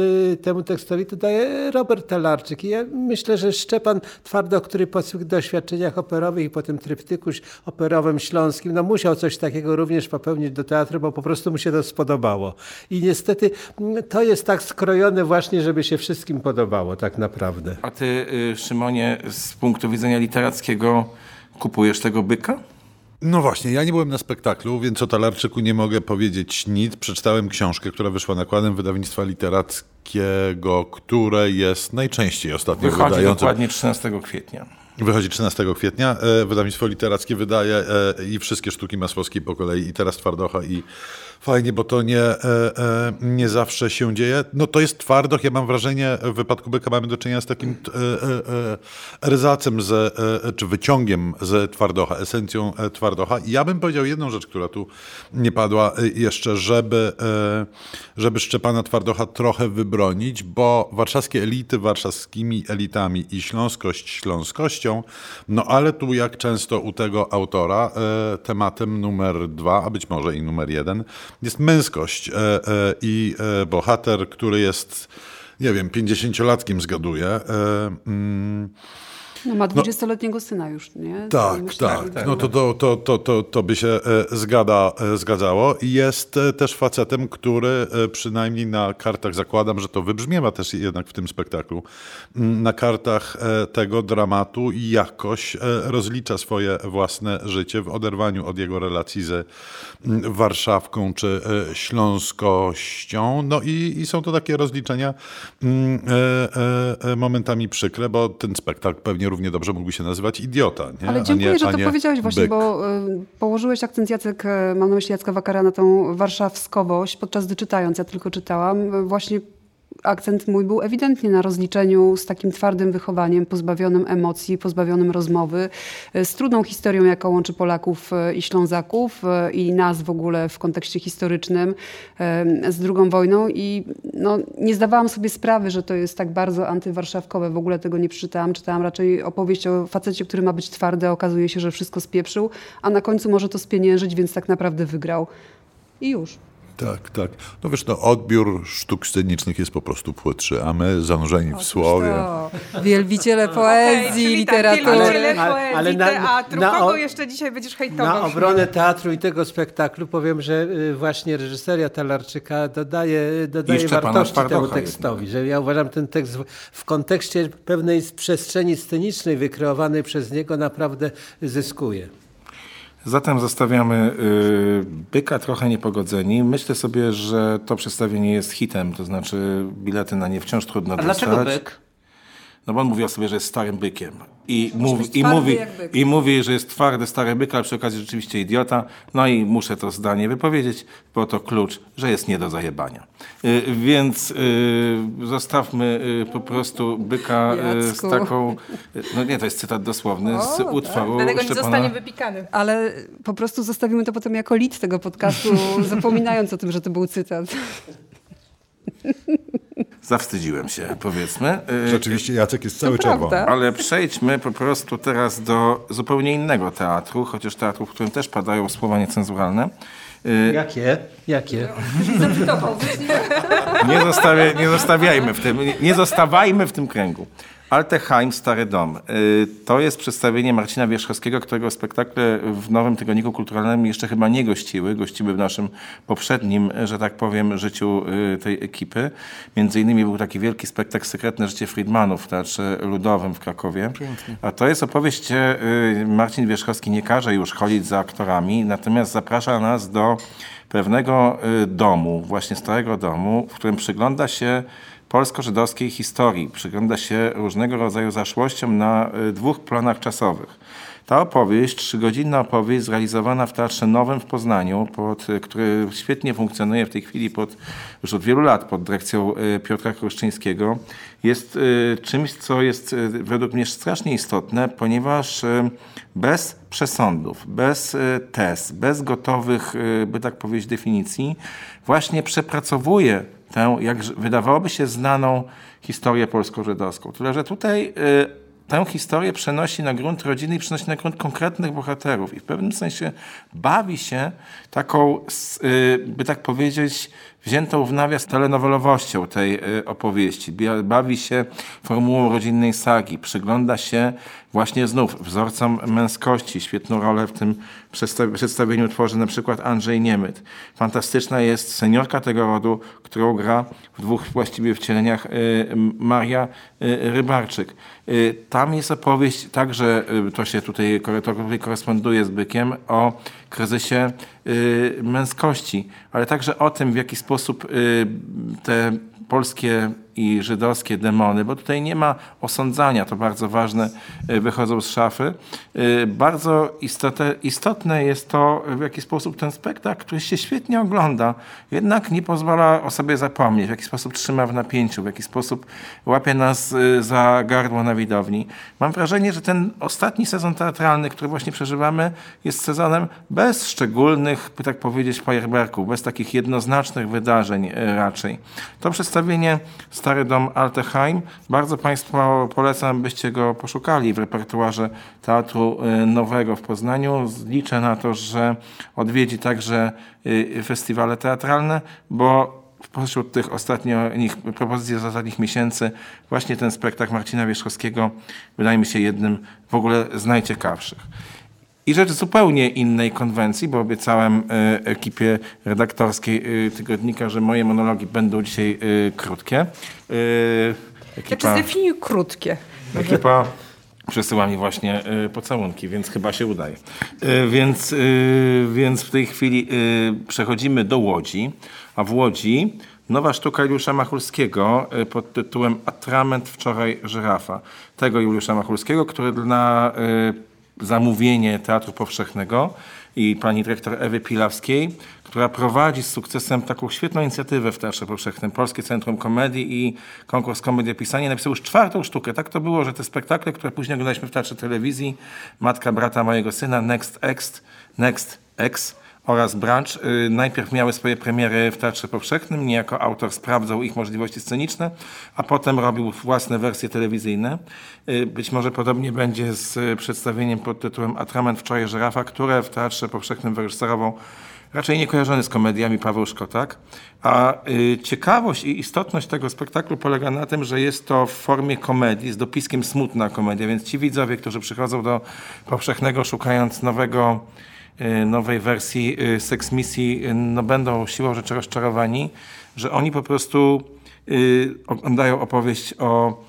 temu tekstowi, to daje Robert Talarczyk. I ja myślę, że Szczepan Twardo, który po swych doświadczeniach operowych i po tym tryptyku operowym śląskim, no musiał coś takiego również popełnić do teatru, bo po prostu mu się to spodobało. I niestety to jest tak skrojone właśnie, żeby się wszystkim podobało tak naprawdę. A ty, Szymonie, z punktu widzenia literackiego kupujesz tego byka? No właśnie, ja nie byłem na spektaklu, więc o Talarczyku nie mogę powiedzieć nic. Przeczytałem książkę, która wyszła nakładem wydawnictwa literackiego, które jest najczęściej ostatnio Wychodzi wydającym. dokładnie 13 kwietnia. Wychodzi 13 kwietnia. Wydawnictwo literackie wydaje i wszystkie sztuki Masłowskiej po kolei, i teraz Twardocha, i fajnie, bo to nie, nie zawsze się dzieje. No to jest Twardoch, ja mam wrażenie, w wypadku Byka mamy do czynienia z takim ryzacem, z, czy wyciągiem z Twardocha, esencją Twardocha. I ja bym powiedział jedną rzecz, która tu nie padła jeszcze, żeby, żeby Szczepana Twardocha trochę wybronić, bo warszawskie elity warszawskimi elitami i śląskość śląskością, no ale tu jak często u tego autora tematem numer dwa, a być może i numer jeden, jest męskość i bohater, który jest, nie wiem, pięćdziesięciolatkiem zgaduję, No ma 20-letniego syna już, nie? Tak, Myślę, tak. że- No to, to, to, to, to, to by się e, zgada, e, zgadzało. I jest e, też facetem, który przynajmniej na kartach, zakładam, że to wybrzmiewa też jednak w tym spektaklu, na kartach tego dramatu jakoś rozlicza swoje własne życie w oderwaniu od jego relacji ze m, Warszawką czy Śląskością. No i, i są to takie rozliczenia momentami przykre, bo ten spektakl pewnie równie dobrze mógłby się nazywać Idiota. Nie? Ale dziękuję, nie- że to powiedziałeś właśnie, byk. bo y, położyłeś akcent Jacek, y, mam na myśli Jacka Wakara, na tą warszawskowość, podczas gdy czytając, ja tylko czytałam, y, właśnie akcent mój był ewidentnie na rozliczeniu z takim twardym wychowaniem, pozbawionym emocji, pozbawionym rozmowy, y, z trudną historią, jaka łączy Polaków y, i Ślązaków y, i nas w ogóle w kontekście historycznym z II wojną i no, nie zdawałam sobie sprawy, że to jest tak bardzo antywarszawkowe. W ogóle tego nie przeczytałam. Czytałam raczej opowieść o facecie, który ma być twardy, a okazuje się, że wszystko spieprzył, a na końcu może to spieniężyć, więc tak naprawdę wygrał. I już. Tak, tak. No wiesz, no, odbiór sztuk scenicznych jest po prostu płytszy, a my zanurzeni w słowie. To wielbiciele Okej, poezji, czyli literatury. Tak, wielbiciele Ale- poezji, ale na- teatru. na Kogo jeszcze dzisiaj będziesz hejtował? Na obronę teatru i tego spektaklu powiem, że y, właśnie reżyseria Talarczyka dodaje, dodaje wartości temu tekstowi. Że ja uważam ten tekst w, w kontekście pewnej przestrzeni scenicznej wykreowanej przez niego naprawdę zyskuje. Zatem zostawiamy y, byka trochę niepogodzeni. Myślę sobie, że to przedstawienie jest hitem, to znaczy bilety na nie wciąż trudno A dostać. dlaczego byk? No bo on mówi o sobie, że jest starym bykiem. I mówi, być i, mówi, byk. I mówi, że jest twardy, stary byk, ale przy okazji rzeczywiście idiota. No i muszę to zdanie wypowiedzieć, bo to klucz, że jest nie do zajebania. Y, więc y, zostawmy y, po prostu byka y, z taką... y, No nie, to jest cytat dosłowny z utworu Dlatego nie Szczepana- zostanie wypikany. Ale po prostu zostawimy to potem jako lit tego podcastu, zapominając o tym, że to był cytat. Zawstydziłem się, powiedzmy. Y, Rzeczywiście Jacek jest cały czerwony. Ale przejdźmy po prostu teraz do zupełnie innego teatru, chociaż teatru, w którym też padają słowa niecenzuralne. Y, Jakie? Jakie? Nie, zostawia, nie zostawiajmy w tym, nie- nie zostawajmy w tym kręgu. Alteheim, Stary Dom. Y, To jest przedstawienie Marcina Wierzchowskiego, którego spektakle w Nowym Tygodniku Kulturalnym jeszcze chyba nie gościły. Gościły w naszym poprzednim, że tak powiem, życiu y, tej ekipy. Między innymi był taki wielki spektakl Sekretne Życie Friedmanów w Teatrze Ludowym w Krakowie. A to jest opowieść, y, Marcin Wierzchowski nie każe już chodzić za aktorami, natomiast zaprasza nas do pewnego domu, właśnie starego domu, w którym przygląda się polsko-żydowskiej historii, przygląda się różnego rodzaju zaszłościom na y, dwóch planach czasowych. Ta opowieść, trzygodzinna opowieść zrealizowana w Teatrze Nowym w Poznaniu, pod, y, który świetnie funkcjonuje w tej chwili pod, już od wielu lat pod dyrekcją y, Piotra Kruszczyńskiego, jest czymś, co jest według mnie strasznie istotne, ponieważ bez przesądów, bez tez, bez gotowych, by tak powiedzieć, definicji, właśnie przepracowuje tę, jak wydawałoby się, znaną historię polsko-żydowską. Tyle, że tutaj y, tę historię przenosi na grunt rodziny i przenosi na grunt konkretnych bohaterów i w pewnym sensie bawi się taką, y, by tak powiedzieć, wziętą w nawias telenowelowością tej y, opowieści. Bawi się formułą rodzinnej sagi, przygląda się właśnie znów wzorcom męskości. Świetną rolę w tym przedsta- przedstawieniu tworzy na przykład Andrzej Niemyt. Fantastyczna jest seniorka tego rodu, którą gra w dwóch właściwie wcieleniach y, Maria y, Rybarczyk. Tam jest opowieść, także to się tutaj, to tutaj koresponduje z Bykiem, o kryzysie męskości, ale także o tym, w jaki sposób y, te polskie i żydowskie demony, bo tutaj nie ma osądzania, to bardzo ważne, y, wychodzą z szafy. Y, Bardzo istotne, istotne jest to, w jaki sposób ten spektakl, który się świetnie ogląda, jednak nie pozwala o sobie zapomnieć, w jaki sposób trzyma w napięciu, w jaki sposób łapie nas y, za gardło na widowni. Mam wrażenie, że ten ostatni sezon teatralny, który właśnie przeżywamy, jest sezonem bez szczególnych, by tak powiedzieć, fajerwerków, bez takich jednoznacznych wydarzeń raczej. To przedstawienie Stary Dom Alteheim, bardzo Państwu polecam, byście go poszukali w repertuarze Teatru y, Nowego w Poznaniu. Liczę na to, że odwiedzi także y, festiwale teatralne, bo pośród tych ostatnich propozycji z ostatnich miesięcy właśnie ten spektakl Marcina Wierzchowskiego wydaje mi się jednym w ogóle z najciekawszych. I rzecz zupełnie innej konwencji, bo obiecałem y, ekipie redaktorskiej y, tygodnika, że moje monologi będą dzisiaj y, krótkie. Ekipa, znaczy zdefiniuj krótkie. Ekipa przesyła mi właśnie pocałunki, więc chyba się udaje. Więc, więc w tej chwili przechodzimy do Łodzi, a w Łodzi nowa sztuka Juliusza Machulskiego pod tytułem Atrament wczoraj żyrafa. Tego Juliusza Machulskiego, który na zamówienie Teatru Powszechnego i pani dyrektor Ewy Pilawskiej, która prowadzi z sukcesem taką świetną inicjatywę w Teatrze Powszechnym, Polskie Centrum Komedii i konkurs Komedii Pisanie, napisał już czwartą sztukę. Tak to było, że te spektakle, które później oglądaliśmy w Teatrze Telewizji, Matka Brata Mojego Syna, Next X, Next X, oraz Branch y, najpierw miały swoje premiery w Teatrze Powszechnym, niejako autor sprawdzał ich możliwości sceniczne, a potem robił własne wersje telewizyjne. Y, być może podobnie będzie z przedstawieniem pod tytułem Atrament wczoraj żyrafa, które w Teatrze Powszechnym wyreżyserował raczej nie kojarzony z komediami Paweł Szkotak. A y, ciekawość i istotność tego spektaklu polega na tym, że jest to w formie komedii, z dopiskiem smutna komedia, więc ci widzowie, którzy przychodzą do Powszechnego szukając nowego Y, nowej wersji y, Sex Misji y, no będą siłą rzeczy rozczarowani, że oni po prostu oglądają opowieść o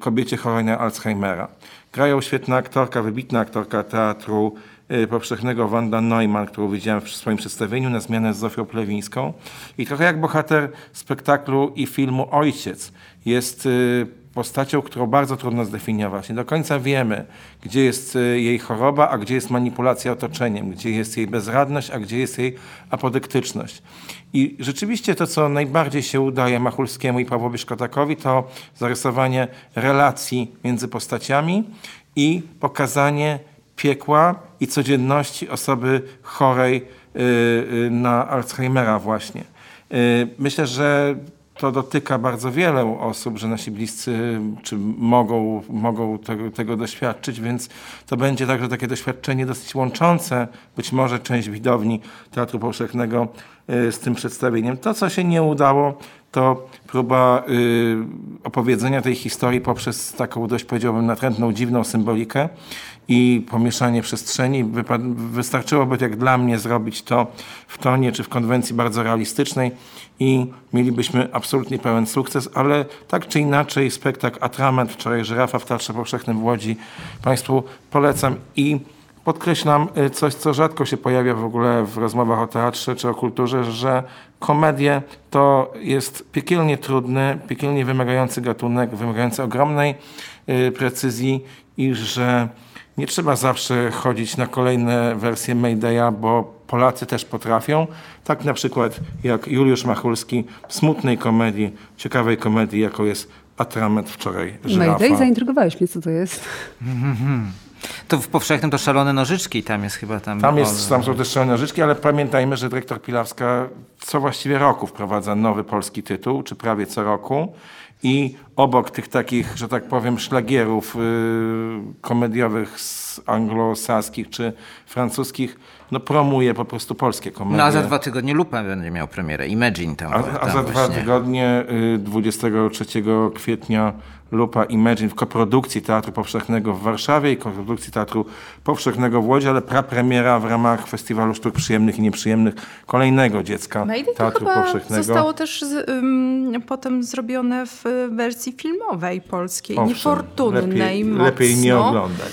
kobiecie chorej na Alzheimera. Grają świetna aktorka, wybitna aktorka teatru powszechnego Wanda Neumann, którą widziałem w swoim przedstawieniu na zmianę z Zofią Plewińską. I trochę jak bohater spektaklu i filmu Ojciec. Jest postacią, którą bardzo trudno zdefiniować. Nie do końca wiemy, gdzie jest y, jej choroba, a gdzie jest manipulacja otoczeniem, gdzie jest jej bezradność, a gdzie jest jej apodyktyczność. I rzeczywiście to, co najbardziej się udaje Machulskiemu i Pawłowi Szkotakowi, to zarysowanie relacji między postaciami i pokazanie piekła i codzienności osoby chorej y, y, na Alzheimera właśnie. Myślę, że to dotyka bardzo wiele osób, że nasi bliscy czy mogą, mogą tego, tego, doświadczyć, więc to będzie także takie doświadczenie dosyć łączące być może część widowni Teatru Powszechnego y, z tym przedstawieniem. To, co się nie udało, to próba y, opowiedzenia tej historii poprzez taką dość powiedziałbym natrętną, dziwną symbolikę i pomieszanie przestrzeni. Wystarczyłoby, jak dla mnie, zrobić to w tonie czy w konwencji bardzo realistycznej i mielibyśmy absolutnie pełen sukces, ale tak czy inaczej spektakl Atrament, wczoraj Żyrafa w Teatrze Powszechnym w Łodzi Państwu polecam i podkreślam y, coś, co rzadko się pojawia w ogóle w rozmowach o teatrze czy o kulturze, że komedie to jest piekielnie trudny, piekielnie wymagający gatunek, wymagający ogromnej y, precyzji i że nie trzeba zawsze chodzić na kolejne wersje Maydaya, bo Polacy też potrafią. Tak na przykład jak Juliusz Machulski w smutnej komedii, ciekawej komedii, jaką jest Atrament wczoraj. Żyrafa. Mayday, zaintrygowałeś mnie, co to jest. To w powszechnym to szalone nożyczki, tam jest chyba tam. Tam, jest, tam są też szalone nożyczki, ale pamiętajmy, że dyrektor Pilawska co właściwie roku wprowadza nowy polski tytuł, czy prawie co roku i obok tych takich, że tak powiem, szlagierów yy, komediowych z anglosaskich czy francuskich, no promuje po prostu polskie komedie. No a za dwa tygodnie Lupa będzie miał premierę, Imagine tam. A, tam a za właśnie. dwa tygodnie, yy, 23 kwietnia Lupa Imagine w koprodukcji Teatru Powszechnego w Warszawie i koprodukcji Teatru Powszechnego w Łodzi, ale prapremiera w ramach Festiwalu Sztuk Przyjemnych i Nieprzyjemnych kolejnego dziecka Mayday Teatru to Powszechnego. zostało też z, um, potem zrobione w wersji filmowej polskiej, Owszem, niefortunnej lepiej, mocno. Lepiej nie oglądać.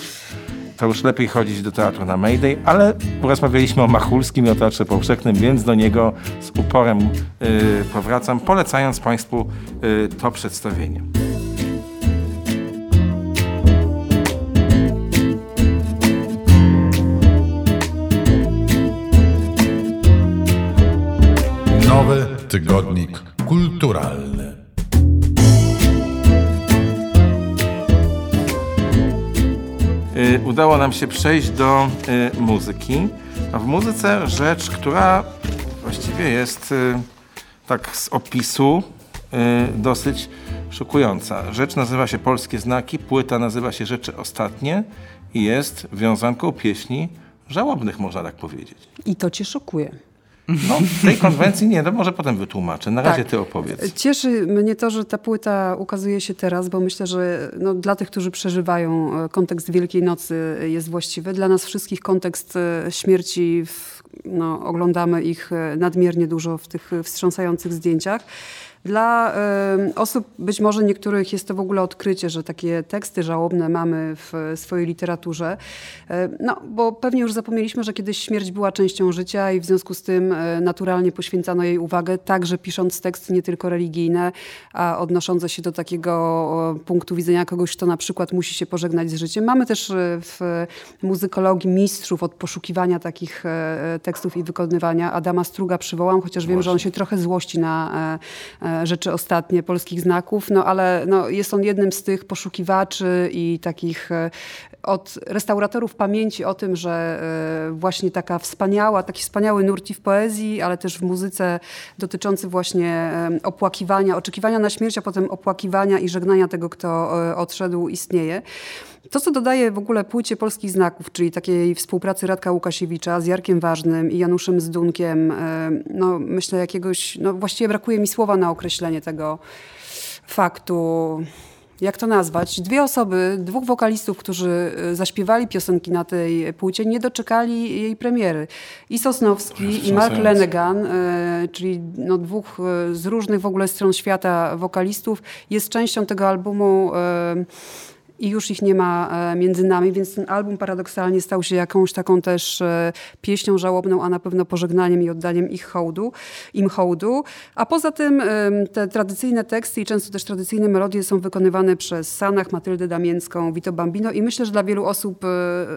To już lepiej chodzić do teatru na Mayday, ale porozmawialiśmy o Machulskim i o Teatrze Powszechnym, więc do niego z uporem y, powracam, polecając Państwu y, to przedstawienie. Nowy tygodnik kulturalny. Udało nam się przejść do y, muzyki. A w muzyce rzecz, która właściwie jest y, tak z opisu dosyć szokująca. Rzecz nazywa się Polskie Znaki, płyta nazywa się Rzeczy Ostatnie i jest wiązanką pieśni żałobnych, można tak powiedzieć. I to cię szokuje. No, tej konwencji nie, to może potem wytłumaczę. Na razie Tak. ty opowiedz. Cieszy mnie to, że ta płyta ukazuje się teraz, bo myślę, że no, dla tych, którzy przeżywają e, kontekst Wielkiej Nocy jest właściwy. Dla nas wszystkich kontekst e, śmierci, w, no, oglądamy ich e, nadmiernie dużo w tych wstrząsających zdjęciach. Dla e, osób, być może niektórych jest to w ogóle odkrycie, że takie teksty żałobne mamy w swojej literaturze. E, no, bo pewnie już zapomnieliśmy, że kiedyś śmierć była częścią życia i w związku z tym e, naturalnie poświęcano jej uwagę, także pisząc teksty nie tylko religijne, a odnoszące się do takiego punktu widzenia kogoś, kto na przykład musi się pożegnać z życiem. Mamy też e, w muzykologii mistrzów od poszukiwania takich tekstów i wykonywania. Adama Struga przywołam, chociaż wiem, że on się trochę złości na rzeczy ostatnie polskich znaków, no ale no, jest on jednym z tych poszukiwaczy i takich e, od restauratorów pamięci o tym, że e, właśnie taka wspaniała, taki wspaniały nurti w poezji, ale też w muzyce dotyczący właśnie e, opłakiwania, oczekiwania na śmierć, a potem opłakiwania i żegnania tego, kto e, odszedł, istnieje. To, co dodaje w ogóle płycie polskich znaków, czyli takiej współpracy Radka Łukasiewicza z Jarkiem Ważnym i Januszem Zdunkiem, no myślę jakiegoś, no właściwie brakuje mi słowa na określenie tego faktu, jak to nazwać? Dwie osoby, dwóch wokalistów, którzy e, zaśpiewali piosenki na tej płycie, nie doczekali jej premiery. I Sosnowski, i Mark. Lenegan, e, czyli no dwóch e, z różnych w ogóle stron świata wokalistów, jest częścią tego albumu. E, i już ich nie ma e, między nami, więc ten album paradoksalnie stał się jakąś taką też e, pieśnią żałobną, a na pewno pożegnaniem i oddaniem ich hołdu, im hołdu. A poza tym em, te tradycyjne teksty i często też tradycyjne melodie są wykonywane przez Sanach, Matyldę Damięcką, Vito Bambino i myślę, że dla wielu osób e,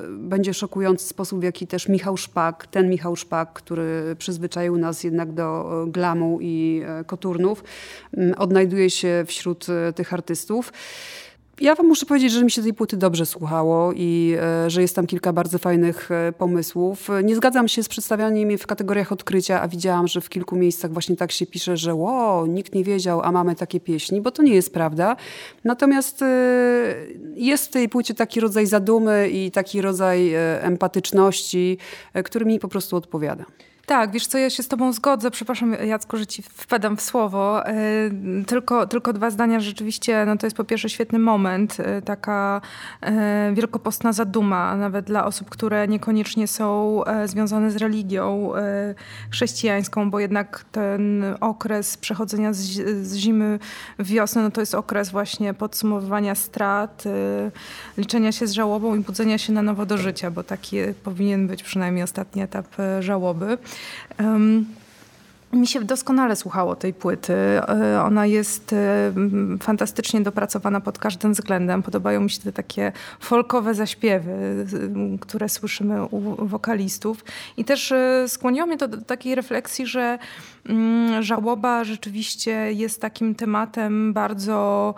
będzie szokujący sposób, w jaki też Michał Szpak, ten Michał Szpak, który przyzwyczaił nas jednak do e, glamu i e, koturnów, odnajduje się wśród e, tych artystów. Ja wam muszę powiedzieć, że mi się tej płyty dobrze słuchało i e, że jest tam kilka bardzo fajnych e, pomysłów. Nie zgadzam się z przedstawianiem w kategoriach odkrycia, a widziałam, że w kilku miejscach właśnie tak się pisze, że ło, nikt nie wiedział, a mamy takie pieśni, bo to nie jest prawda. Natomiast e, jest w tej płycie taki rodzaj zadumy i taki rodzaj empatyczności, który mi po prostu odpowiada. Tak, wiesz co, ja się z tobą zgodzę. Przepraszam Jacku, że ci wpadam w słowo. E, Tylko, tylko dwa zdania. Rzeczywiście no to jest po pierwsze świetny moment, e, taka e, wielkopostna zaduma, nawet dla osób, które niekoniecznie są związane z religią chrześcijańską, bo jednak ten okres przechodzenia z, zimy w wiosnę, no to jest okres właśnie podsumowywania strat, liczenia się z żałobą i budzenia się na nowo do życia, bo taki powinien być przynajmniej ostatni etap żałoby. Mi się doskonale słuchało tej płyty. E, Ona jest e, fantastycznie dopracowana pod każdym względem. Podobają mi się te takie folkowe zaśpiewy, które słyszymy u wokalistów. I też e, skłoniło mnie to do takiej refleksji, że żałoba rzeczywiście jest takim tematem bardzo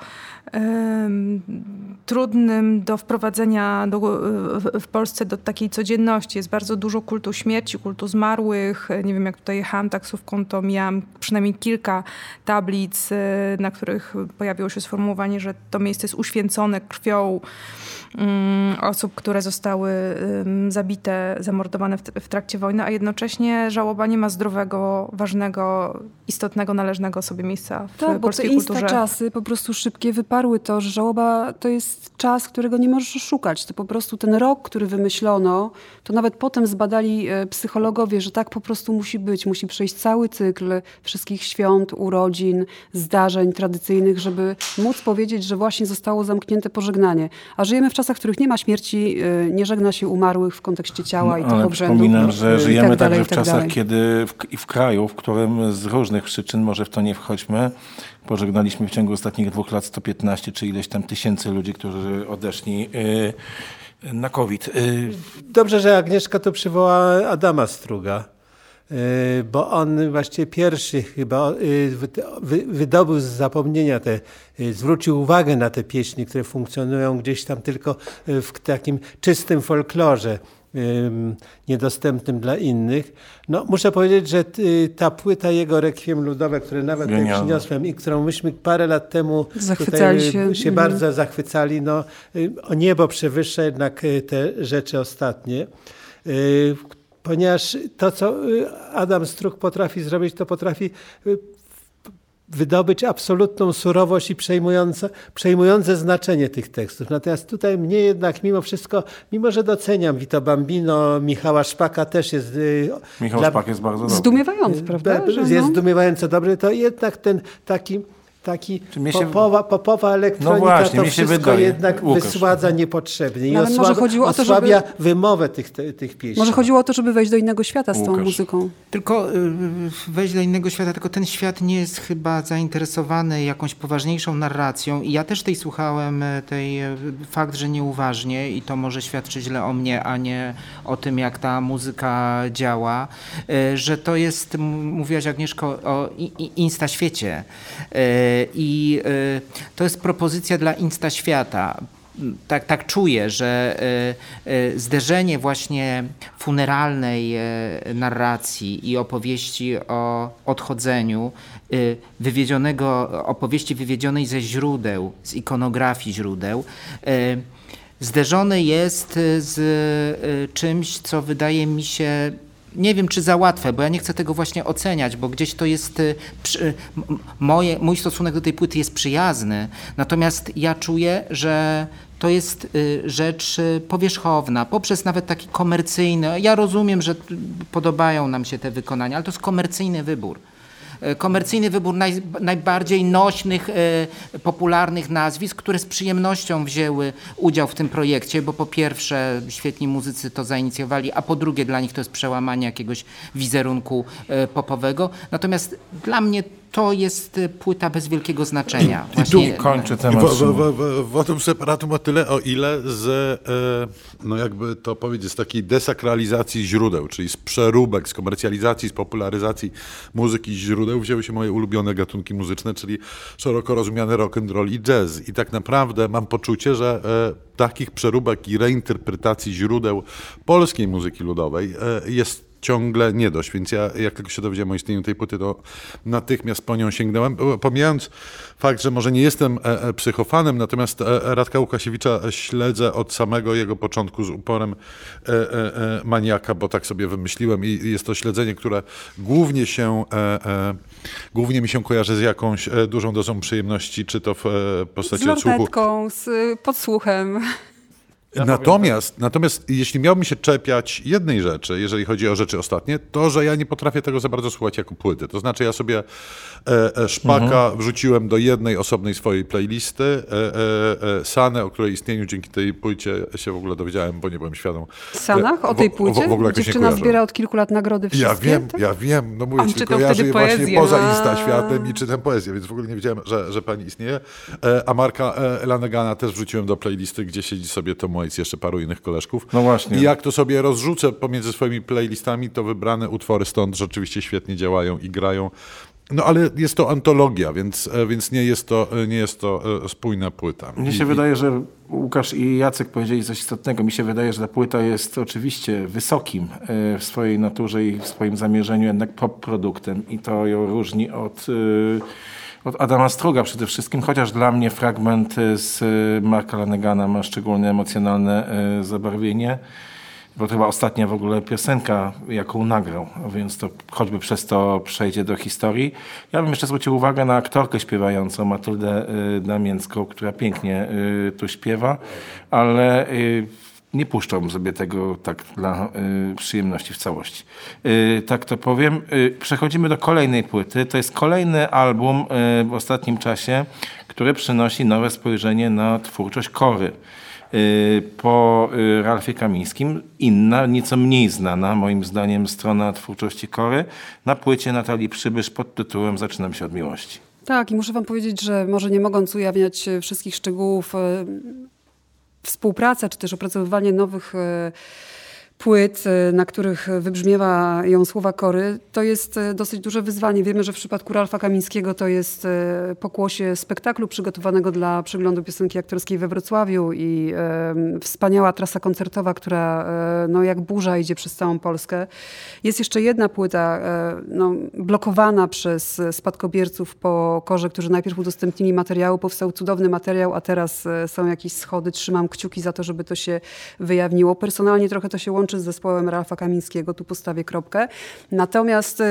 em, trudnym do wprowadzenia do, w, w Polsce do takiej codzienności. Jest bardzo dużo kultu śmierci, kultu zmarłych. Nie wiem, jak tutaj jechałam taksówką, to miałam przynajmniej kilka tablic, e, na których pojawiło się sformułowanie, że to miejsce jest uświęcone krwią mm, osób, które zostały zabite, zamordowane w, trakcie wojny, a jednocześnie żałoba nie ma zdrowego, ważnego, istotnego, należnego sobie miejsca w Tak, bo te polskiej kulturze. instaczasy po prostu szybkie wyparły to, że żałoba to jest czas, którego nie możesz oszukać. To po prostu ten rok, który wymyślono, to nawet potem zbadali e, psychologowie, że tak po prostu musi być. Musi przejść cały cykl wszystkich świąt, urodzin, zdarzeń tradycyjnych, żeby móc powiedzieć, że właśnie zostało zamknięte pożegnanie. A żyjemy w czasach, w których nie ma śmierci, e, nie żegna się umarłych w kontekście ciała i tych No, obrzędów. przypominam, e, że i żyjemy tak dalej, także w tak czasach, dalej. kiedy w, i w kraju, w którym z różnych przyczyn, może w to nie wchodźmy, pożegnaliśmy w ciągu ostatnich dwóch lat 115 czy ileś tam tysięcy ludzi, którzy odeszli y, na COVID. Y, Dobrze, że Agnieszka to przywołała Adama Struga, y, bo on właściwie pierwszy chyba wy- wydobył z zapomnienia te, y, zwrócił uwagę na te pieśni, które funkcjonują gdzieś tam tylko w takim czystym folklorze. ym, niedostępnym dla innych. No, muszę powiedzieć, że ta płyta jego Rekwiem Ludowe, które nawet tutaj Genialne. przyniosłem i którą myśmy parę lat temu Zachwycali tutaj, się. się bardzo zachwycali, no, o niebo przewyższa jednak te rzeczy ostatnie. Ponieważ to, co y, Adam Struch potrafi zrobić, to potrafi y, wydobyć absolutną surowość i przejmujące, przejmujące znaczenie tych tekstów. Natomiast tutaj mnie jednak mimo wszystko, mimo że doceniam Vito Bambino, Michała Szpaka też jest... Y, Michał dla, Szpak jest bardzo dobry. Zdumiewający, prawda? Jest no. zdumiewająco dobry, to jednak ten taki taki popowa, popowa elektronika no właśnie, to wszystko wydaje. jednak Łukasz. wysładza niepotrzebnie i no, osłabia, chodziło o to, osłabia żeby... wymowę tych, tych pieśni. Może chodziło o to, żeby wejść do innego świata z Łukasz. tą muzyką. Tylko y, wejść do innego świata, tylko ten świat nie jest chyba zainteresowany jakąś poważniejszą narracją i ja też tej słuchałem, e, tej fakt, że nieuważnie i to może świadczyć źle o mnie, a nie o tym, jak ta muzyka działa, że to jest, mówiłaś Agnieszko, o insta świecie i y, to jest propozycja dla Insta świata. Tak, tak czuję, że y, y, zderzenie właśnie funeralnej narracji i opowieści o odchodzeniu, wywiedzionego, opowieści wywiedzionej ze źródeł, z ikonografii źródeł, zderzone jest z czymś, co wydaje mi się nie wiem, czy za łatwe, bo ja nie chcę tego właśnie oceniać, bo gdzieś to jest, y, przy, moje, mój stosunek do tej płyty jest przyjazny, natomiast ja czuję, że to jest y, rzecz y, powierzchowna, poprzez nawet taki komercyjny, ja rozumiem, że podobają nam się te wykonania, ale to jest komercyjny wybór. E, komercyjny wybór naj, najbardziej nośnych, e, popularnych nazwisk, które z przyjemnością wzięły udział w tym projekcie, bo po pierwsze świetni muzycy to zainicjowali, a po drugie dla nich to jest przełamanie jakiegoś wizerunku e, popowego. Natomiast dla mnie to jest y, płyta bez wielkiego znaczenia. I, Właśnie, tu kończę temat. Wotum separatum o tyle, o ile z, e, no jakby to powiedzieć, z takiej desakralizacji źródeł, czyli z przeróbek, z komercjalizacji, z popularyzacji muzyki źródeł wzięły się moje ulubione gatunki muzyczne, czyli szeroko rozumiane rock and roll i jazz. I tak naprawdę mam poczucie, że e, takich przeróbek i reinterpretacji źródeł polskiej muzyki ludowej e, jest ciągle nie dość, więc ja jak tylko się dowiedziałem o istnieniu tej płyty, to natychmiast po nią sięgnąłem. Pomijając fakt, że może nie jestem e, e, psychofanem, natomiast e, Radka Łukasiewicza śledzę od samego jego początku z uporem maniaka, bo tak sobie wymyśliłem i jest to śledzenie, które głównie się, głównie mi się kojarzy z jakąś dużą dozą przyjemności, czy to w postaci z odsłuchu. z podsłuchem. Natomiast, natomiast jeśli miałbym się czepiać jednej rzeczy, jeżeli chodzi o rzeczy ostatnie, to, że ja nie potrafię tego za bardzo słuchać jako płyty. To znaczy ja sobie e, e, Szpaka mhm. wrzuciłem do jednej osobnej swojej playlisty, e, e, e Sanę, o której istnieniu dzięki tej płycie się w ogóle dowiedziałem, bo nie byłem świadom. Sanach? O tej płycie? W, w, w ogóle Dziewczyna zbiera od kilku lat nagrody wszystkie? Ja wiem, tak? ja wiem. No mówię, tylko ja żyję poezję. właśnie poza Insta światem i czytam poezję, więc w ogóle nie wiedziałem, że, że pani istnieje. E, a Marka Lanegana też wrzuciłem do playlisty, gdzie siedzi sobie to moje Waits, jeszcze paru innych koleżków. No właśnie. I jak to sobie rozrzucę pomiędzy swoimi playlistami, to wybrane utwory stąd rzeczywiście świetnie działają i grają. No ale jest to antologia, więc, e, więc nie, jest to, e, nie jest to e, spójna płyta. Mnie się I, wydaje, że Łukasz i Jacek powiedzieli coś istotnego. Mi się wydaje, że ta płyta jest oczywiście wysokim w swojej naturze i w swoim zamierzeniu jednak pop produktem i to ją różni od od Adama Struga przede wszystkim, chociaż dla mnie fragment z Marka Lanegana ma szczególnie emocjonalne e, zabarwienie, bo to chyba ostatnia w ogóle piosenka, jaką nagrał, więc to choćby przez to przejdzie do historii. Ja bym jeszcze zwrócił uwagę na aktorkę śpiewającą, Matyldę e, Damięcką, która pięknie tu śpiewa, ale nie puszczam sobie tego tak dla y, przyjemności w całości. Y, tak to powiem. Y, przechodzimy do kolejnej płyty. To jest kolejny album w ostatnim czasie, który przynosi nowe spojrzenie na twórczość Kory. Po Ralfie Kamińskim, inna, nieco mniej znana moim zdaniem strona twórczości Kory, na płycie Natalii Przybysz pod tytułem Zaczynam się od miłości. Tak, i muszę wam powiedzieć, że może nie mogąc ujawniać wszystkich szczegółów, współpraca, czy też opracowywanie nowych e, płyt, y, na których wybrzmiewają słowa kory, to jest y, dosyć duże wyzwanie. Wiemy, że w przypadku Ralfa Kamińskiego to jest y, pokłosie spektaklu przygotowanego dla przeglądu piosenki aktorskiej we Wrocławiu i e, wspaniała trasa koncertowa, która e, no, jak burza idzie przez całą Polskę. Jest jeszcze jedna płyta e, no, blokowana przez spadkobierców po korze, którzy najpierw udostępnili materiały. Powstał cudowny materiał, a teraz są jakieś schody. Trzymam kciuki za to, żeby to się wyjawniło. Personalnie trochę to się łączy łączy z zespołem Ralfa Kamińskiego, tu postawię kropkę. Natomiast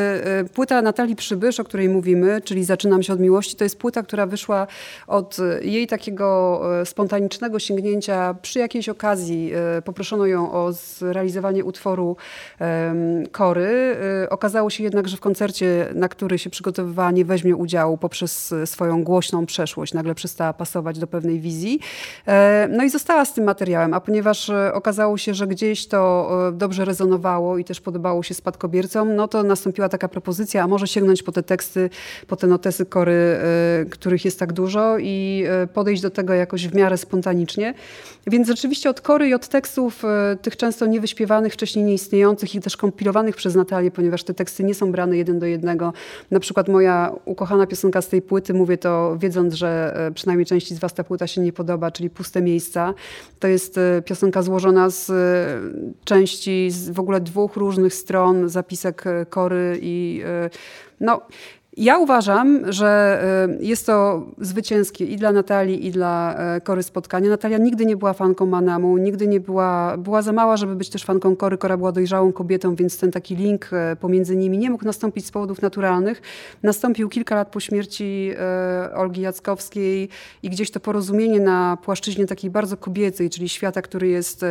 płyta Natalii Przybysz, o której mówimy, czyli Zaczynam się od miłości, to jest płyta, która wyszła od jej takiego spontanicznego sięgnięcia przy jakiejś okazji. Poproszono ją o zrealizowanie utworu Kory. Okazało się jednak, że w koncercie, na który się przygotowywała, nie weźmie udziału poprzez swoją głośną przeszłość. Nagle przestała pasować do pewnej wizji. E, no i została z tym materiałem, a ponieważ okazało się, że gdzieś to e, dobrze rezonowało i też podobało się spadkobiercom, no to nastąpiła taka propozycja, a może sięgnąć po te teksty, po te notesy kory, których jest tak dużo i podejść do tego jakoś w miarę spontanicznie. Więc rzeczywiście od kory i od tekstów tych często niewyśpiewanych, wcześniej nieistniejących i też kompilowanych przez Natalię, ponieważ te teksty nie są brane jeden do jednego. Na przykład moja ukochana piosenka z tej płyty, mówię to wiedząc, że przynajmniej części z was ta płyta się nie podoba, czyli Puste Miejsca. To jest e, piosenka złożona z e, części, z w ogóle dwóch różnych stron, zapisek e, kory i no, ja uważam, że y, jest to zwycięskie i dla Natalii, i dla e, Kory spotkanie. Natalia nigdy nie była fanką Manamu, nigdy nie była, była za mała, żeby być też fanką Kory. Kora była dojrzałą kobietą, więc ten taki link e, pomiędzy nimi nie mógł nastąpić z powodów naturalnych. Nastąpił kilka lat po śmierci e, Olgi Jackowskiej i gdzieś to porozumienie na płaszczyźnie takiej bardzo kobiecej, czyli świata, który jest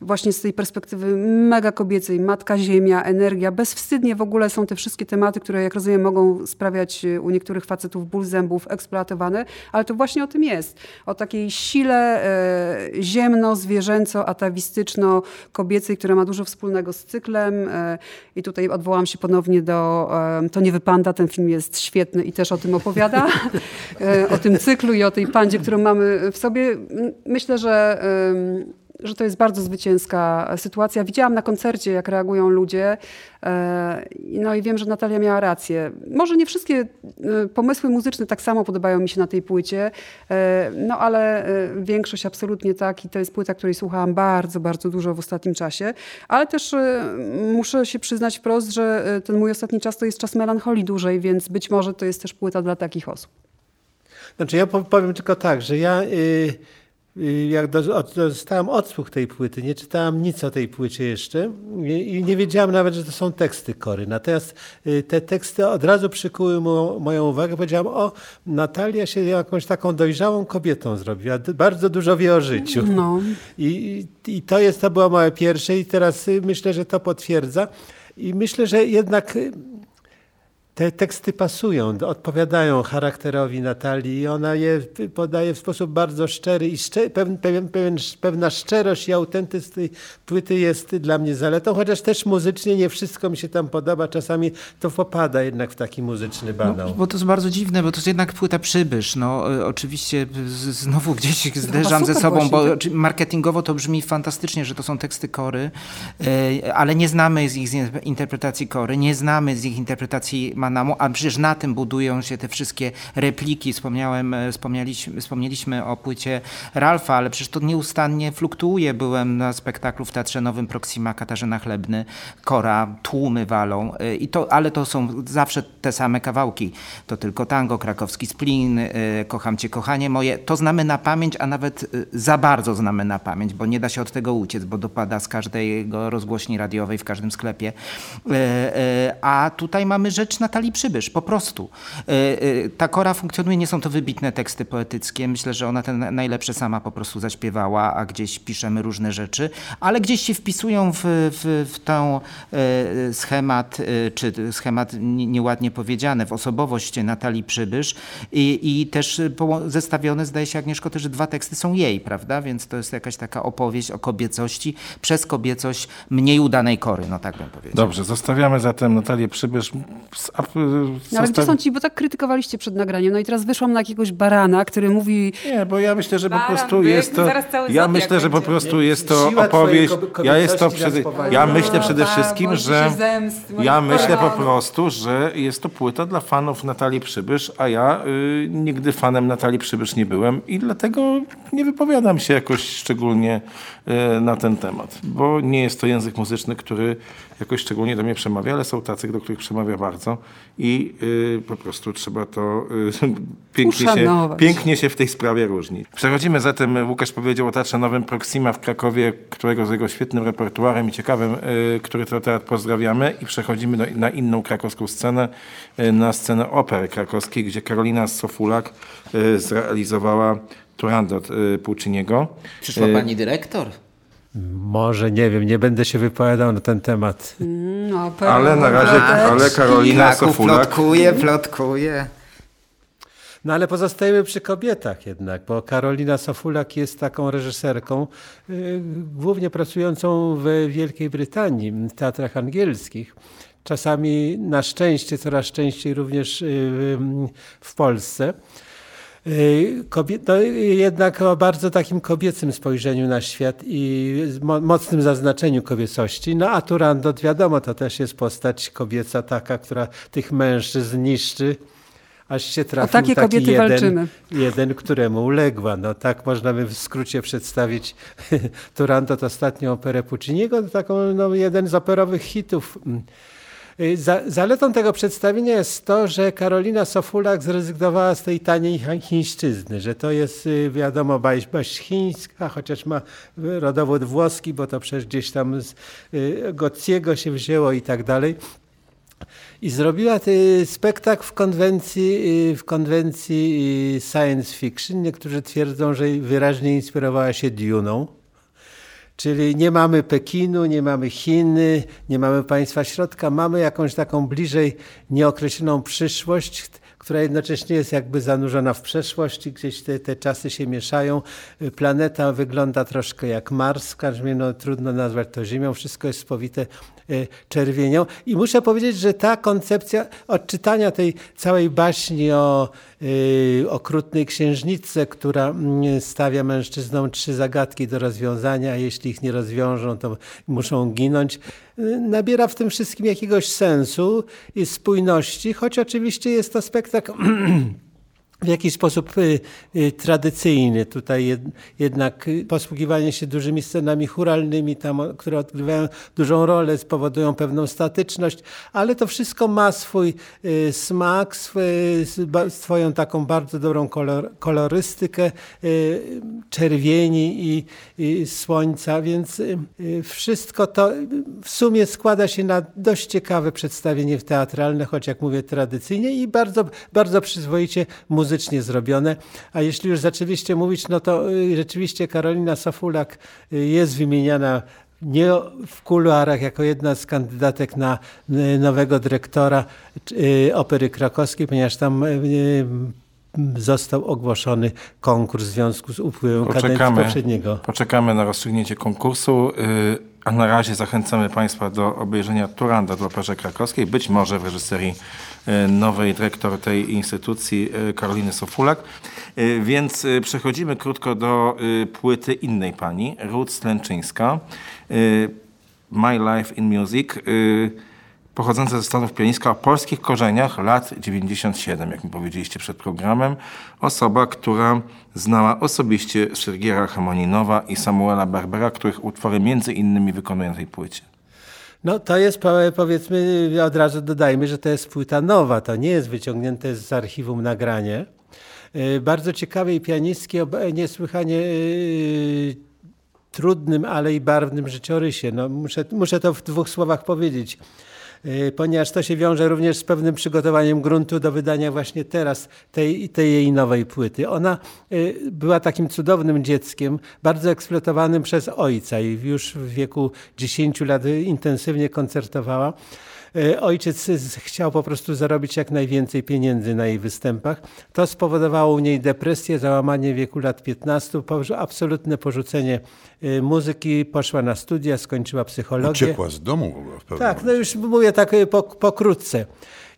właśnie z tej perspektywy mega kobiecej, matka ziemia, energia, bezwstydnie w ogóle są te wszystkie tematy, które jak rozumiem mogą sprawiać e, u niektórych facetów ból zębów, eksploatowane, ale to właśnie o tym jest. O takiej sile e, ziemno-zwierzęco-atawistyczno-kobiecej, która ma dużo wspólnego z cyklem e, i tutaj odwołam się ponownie do e, To nie wypanda, ten film jest świetny i też o tym opowiada, e, o tym cyklu i o tej pandzie, którą mamy w sobie. Myślę, że że to jest bardzo zwycięska sytuacja. Widziałam na koncercie, jak reagują ludzie. E, no i wiem, że Natalia miała rację. Może nie wszystkie e, pomysły muzyczne tak samo podobają mi się na tej płycie, e, no ale większość absolutnie tak i to jest płyta, której słuchałam bardzo, bardzo dużo w ostatnim czasie. Ale też muszę się przyznać wprost, że ten mój ostatni czas to jest czas melancholii dłużej, więc być może to jest też płyta dla takich osób. Znaczy ja powiem tylko tak, że ja... Yy Y, jak dostałem odsłuch tej płyty, nie czytałam nic o tej płycie jeszcze i nie wiedziałam nawet, że to są teksty Kory. Natomiast y, te teksty od razu przykuły moją uwagę. Powiedziałam, o, Natalia się jakąś taką dojrzałą kobietą zrobiła. Bardzo dużo wie o życiu. No. I, I to jest, to było moje pierwsze i teraz y, myślę, że to potwierdza. I myślę, że jednak te teksty pasują, odpowiadają charakterowi Natalii i ona je podaje w sposób bardzo szczery i szczer, pewien, pewien, pewien, pewna szczerość i autentyzm tej płyty jest dla mnie zaletą, chociaż też muzycznie nie wszystko mi się tam podoba, czasami to popada jednak w taki muzyczny banał. No, bo to jest bardzo dziwne, bo to jest jednak płyta przybysz. No, e, oczywiście znowu gdzieś zderzam ze sobą, bo marketingowo to brzmi fantastycznie, że to są teksty Kory, e, ale nie znamy z ich interpretacji Kory, nie znamy z ich interpretacji A przecież na tym budują się te wszystkie repliki. Wspomniałem, e, wspomnieliśmy, wspomnieliśmy o płycie Ralfa, ale przecież to nieustannie fluktuuje. Byłem na spektaklu w Teatrze Nowym Proxima Katarzyna Chlebny, Kora, tłumy walą, e, I to, ale to są zawsze te same kawałki. To tylko tango, krakowski splin, e, kocham cię, kochanie moje. To znamy na pamięć, a nawet za bardzo znamy na pamięć, bo nie da się od tego uciec, bo dopada z każdego rozgłośni radiowej w każdym sklepie. A tutaj mamy rzecz na Natalii Przybysz, po prostu. E, e, ta kora funkcjonuje, nie są to wybitne teksty poetyckie. Myślę, że ona ten najlepsze sama po prostu zaśpiewała, a gdzieś piszemy różne rzeczy, ale gdzieś się wpisują w, w, w schemat, e, czy schemat nieładnie powiedziane, w osobowość Natalii Przybysz i, i też zestawione, zdaje się Agnieszko, też dwa teksty są jej, prawda? Więc to jest jakaś taka opowieść o kobiecości przez kobiecość mniej udanej kory, no tak bym powiedział. Dobrze, zostawiamy zatem Natalię Przybysz z no, ale gdzie są ci, bo tak krytykowaliście przed nagraniem, no i teraz wyszłam na jakiegoś barana, który mówi... Nie, bo ja myślę, że po prostu jest to... Ja myślę, że po prostu jest to opowieść... Ja jest to przede, ja myślę przede wszystkim, że... Ja myślę po prostu, że jest to płyta dla fanów Natalii Przybysz, a ja y, nigdy fanem Natalii Przybysz nie byłem i dlatego nie wypowiadam się jakoś szczególnie y, na ten temat, bo nie jest to język muzyczny, który jakoś szczególnie do mnie przemawia, ale są tacy, do których przemawia bardzo. i y, po prostu trzeba to y, pięknie, się, pięknie się w tej sprawie różni. Przechodzimy zatem, Łukasz powiedział o Teatrze Nowym Proxima w Krakowie, którego z jego świetnym repertuarem i ciekawym, który to teatr pozdrawiamy i przechodzimy do, na inną krakowską scenę, na scenę opery krakowskiej, gdzie Karolina Sofulak zrealizowała Turandot y, Pucciniego. Przyszła Y, pani dyrektor? Może, nie wiem, nie będę się wypowiadał na ten temat. No, Ale na razie, ale Karolina Sofulak plotkuje, plotkuje. No ale pozostajemy przy kobietach jednak, bo Karolina Sofulak jest taką reżyserką, y, głównie pracującą w Wielkiej Brytanii, w teatrach angielskich. Czasami na szczęście, coraz częściej również w Polsce. Y, Kobie- no, jednak o bardzo takim kobiecym spojrzeniu na świat i mo- mocnym zaznaczeniu kobiecości. No a Turandot wiadomo, to też jest postać kobieca taka, która tych mężczyzn niszczy, aż się trafił takie taki kobiety jeden, walczymy. jeden, któremu uległa. No tak można by w skrócie przedstawić Turandot, ostatnią operę Pucciniego, taką no, jeden z operowych hitów. Y, Za, zaletą tego przedstawienia jest to, że Karolina Sofulak zrezygnowała z tej taniej chi- chińszczyzny, że to jest y, wiadomo baś, baś chińska, chociaż ma y, rodowód włoski, bo to przecież gdzieś tam z Gocciego się wzięło i tak dalej. I zrobiła spektakl w konwencji, w konwencji science fiction. Niektórzy twierdzą, że wyraźnie inspirowała się Duną. Czyli nie mamy Pekinu, nie mamy Chiny, nie mamy państwa środka, mamy jakąś taką bliżej nieokreśloną przyszłość, która jednocześnie jest jakby zanurzona w przeszłości, gdzieś te, te czasy się mieszają. Planeta wygląda troszkę jak Mars, w każdym razie no, trudno nazwać to Ziemią, wszystko jest spowite czerwienią. I muszę powiedzieć, że ta koncepcja odczytania tej całej baśni o y, okrutnej księżniczce, która mm, stawia mężczyznom trzy zagadki do rozwiązania, a jeśli ich nie rozwiążą, to muszą ginąć, y, nabiera w tym wszystkim jakiegoś sensu i spójności, choć oczywiście jest to spektakl w jakiś sposób y, y, tradycyjny. Tutaj jed, jednak posługiwanie się dużymi scenami churalnymi, tam, które odgrywają dużą rolę, spowodują pewną statyczność, ale to wszystko ma swój y, smak, ba- swoją taką bardzo dobrą kolor, kolorystykę y, czerwieni i, słońca, więc y, wszystko to w sumie składa się na dość ciekawe przedstawienie teatralne, choć jak mówię tradycyjnie i bardzo, bardzo przyzwoicie muzycznie zrobione. A jeśli już zaczęliście mówić, no to y, rzeczywiście Karolina Sofulak y, jest wymieniana nie w kuluarach jako jedna z kandydatek na y, nowego dyrektora Opery Krakowskiej, ponieważ tam został ogłoszony konkurs w związku z upływem kadencji Poczekamy, poprzedniego. poczekamy na rozstrzygnięcie konkursu, yy, a na razie zachęcamy Państwa do obejrzenia Turanda w Operze Krakowskiej, być może w reżyserii yy, nowej dyrektor tej instytucji yy, Karoliny Sofulak. Więc przechodzimy krótko do płyty innej pani, Ruth Slęczyńska, My Life in Music. Pochodząca ze Stanów pianistka o polskich korzeniach lat 97, jak mi powiedzieliście przed programem. Osoba, która znała osobiście Sergiera Hamoninowa i Samuela Barbera, których utwory między innymi wykonują na tej płycie. No to jest, po- powiedzmy, od razu dodajmy, że to jest płyta nowa, to nie jest wyciągnięte z archiwum nagranie. Y, Bardzo ciekawej pianistki, ob- niesłychanie y, trudnym, ale i barwnym życiorysie. No, muszę, muszę to w dwóch słowach powiedzieć. Y, Ponieważ to się wiąże również z pewnym przygotowaniem gruntu do wydania właśnie teraz tej, tej jej nowej płyty. Ona y, była takim cudownym dzieckiem, bardzo eksploatowanym przez ojca i już w wieku 10 lat intensywnie koncertowała. E, Ojciec chciał po prostu zarobić jak najwięcej pieniędzy na jej występach. To spowodowało u niej depresję, załamanie wieku lat 15, porzu- absolutne porzucenie e, muzyki, poszła na studia, skończyła psychologię. Uciekła z domu w ogóle w pewnym Tak, no już mówię tak e, pok- pokrótce.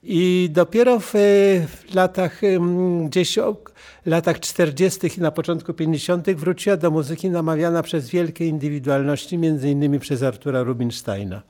I dopiero w, w latach gdzieś latach 40. i na początku 50. wróciła do muzyki namawiana przez wielkie indywidualności, między innymi przez Artura Rubinsteina.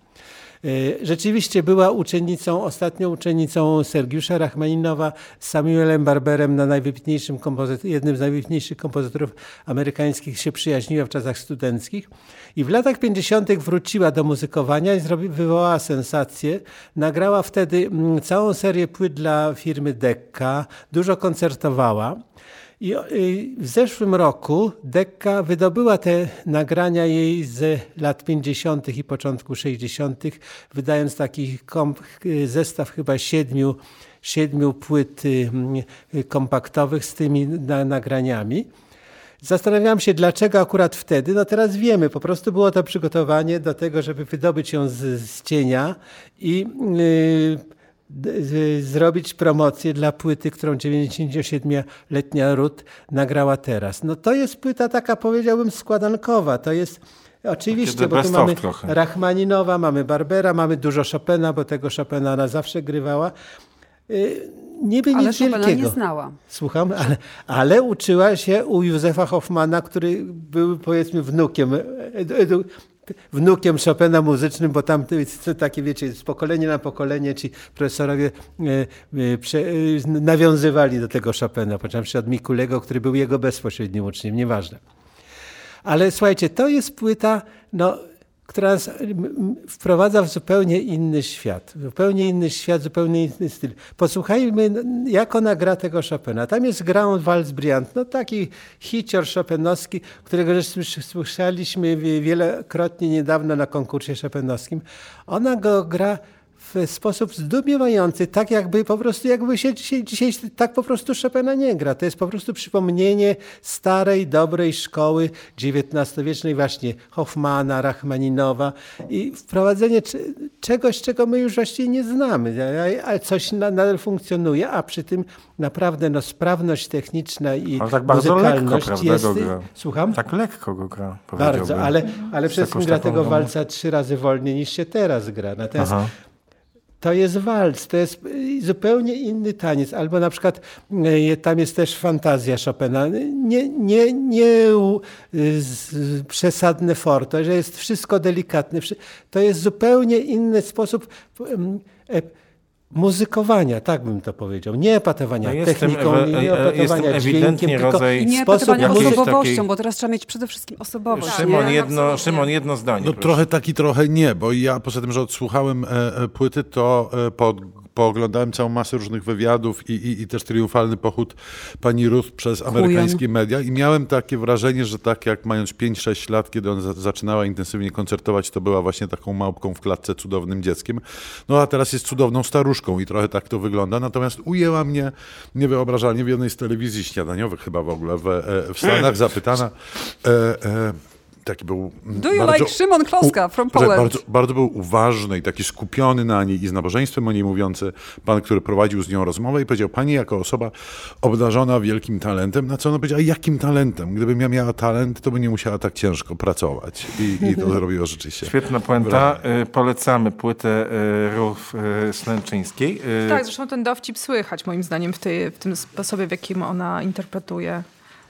Rzeczywiście była uczennicą, ostatnią uczennicą Sergiusza Rachmaninowa z Samuelem Barberem, na najwybitniejszym jednym z najwybitniejszych kompozytorów amerykańskich się przyjaźniła w czasach studenckich. I w latach 50. wróciła do muzykowania i wywołała sensację. Nagrała wtedy mm, całą serię płyt dla firmy Decca, dużo koncertowała. I w zeszłym roku Dekka wydobyła te nagrania jej z lat 50. i początku 60., wydając taki zestaw chyba siedmiu, siedmiu płyt kompaktowych z tymi nagraniami. Zastanawiam się, dlaczego akurat wtedy. No teraz wiemy, po prostu było to przygotowanie do tego, żeby wydobyć ją z, z cienia i yy, zrobić promocję dla płyty, którą 97-letnia Ruth nagrała teraz. No to jest płyta taka, powiedziałbym, składankowa. To jest Oczywiście, bo tu mamy trochę. Rachmaninowa, mamy Barbera, mamy dużo Chopina, bo tego Chopina ona zawsze grywała. Yy, niby ale nic Chopina wielkiego. nie znała. Słucham, ale, ale uczyła się u Józefa Hoffmana, który był powiedzmy wnukiem, wnukiem Chopina muzycznym, bo tam takie, wiecie, z pokolenia na pokolenie ci profesorowie e, e, e, nawiązywali do tego Chopina, począwszy od Mikulego, który był jego bezpośrednim uczniem, nieważne. Ale słuchajcie, to jest płyta, no która wprowadza w zupełnie inny świat. Zupełnie inny świat, zupełnie inny styl. Posłuchajmy, jak ona gra tego Chopina. Tam jest grą Waltz Briand, no taki hicior chopinowski, którego słyszeliśmy wielokrotnie niedawno na konkursie chopinowskim. Ona go gra w sposób zdumiewający, tak jakby po prostu, jakby się dzisiaj, dzisiaj tak po prostu Chopina nie gra. To jest po prostu przypomnienie starej, dobrej szkoły XIX-wiecznej właśnie Hoffmana, Rachmaninowa i wprowadzenie czegoś, czego my już właściwie nie znamy, ale coś nadal funkcjonuje, a przy tym naprawdę no, sprawność techniczna i ale tak bardzo muzykalność lekko, jest... Go gra. Słucham? Tak lekko go gra. Bardzo, ale, ale gra tego walca trzy razy wolniej niż się teraz gra. Natomiast Aha to jest walc, to jest y, zupełnie inny taniec. Albo na przykład y, tam jest też fantazja Chopina. Nie, nie, nie przesadne forto, że jest wszystko delikatne. To jest zupełnie inny sposób e, muzykowania, tak bym to powiedział. Nie epatowania no techniką, ewe, nie epatowania dźwiękiem, tylko nie epatowania osobowością, takiej... bo teraz trzeba mieć przede wszystkim osobowość. Szymon, jedno, Szymon jedno zdanie. No proszę. trochę tak i trochę nie, bo ja poza tym, że odsłuchałem e, e, płyty, to e, pod pooglądałem całą masę różnych wywiadów i, i, i też triumfalny pochód pani Ruth przez amerykańskie media i miałem takie wrażenie, że tak jak mając 5-6 lat, kiedy ona zaczynała intensywnie koncertować, to była właśnie taką małpką w klatce, cudownym dzieckiem. No a teraz jest cudowną staruszką i trochę tak to wygląda. Natomiast ujęła mnie niewyobrażalnie w jednej z telewizji śniadaniowych chyba w ogóle w, e, w Stanach zapytana. E, e, taki był. Do you bardzo, like Szymon Kloska from Poland? Bardzo, bardzo był uważny i taki skupiony na niej i z nabożeństwem o niej mówiący pan, który prowadził z nią rozmowę i powiedział, pani jako osoba obdarzona wielkim talentem, na co ona powiedziała, jakim talentem? Gdybym ja miała talent, to by nie musiała tak ciężko pracować. I, i to zrobiło rzeczywiście. Świetna puenta. Y, polecamy płytę y, Rów y, Slęczyńskiej. Tak, zresztą ten dowcip słychać moim zdaniem w, tej, w tym sposobie, w jakim ona interpretuje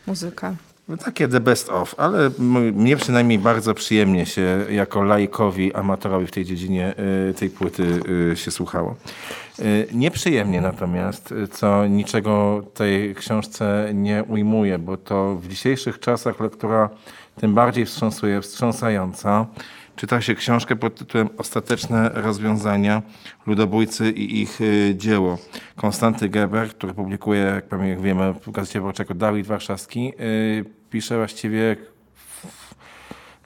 muzykę. No takie the best of, ale mnie przynajmniej bardzo przyjemnie się jako laikowi, amatorowi w tej dziedzinie y, tej płyty y, się słuchało. Y, nieprzyjemnie natomiast, co niczego tej książce nie ujmuje, bo to w dzisiejszych czasach lektura tym bardziej wstrząsuje, wstrząsająca czyta się książkę pod tytułem Ostateczne rozwiązania ludobójcy i ich y, dzieło. Konstanty Geber, który publikuje, jak wiemy, w Gazecie Wyborczej jako Dawid Warszawski, y, pisze właściwie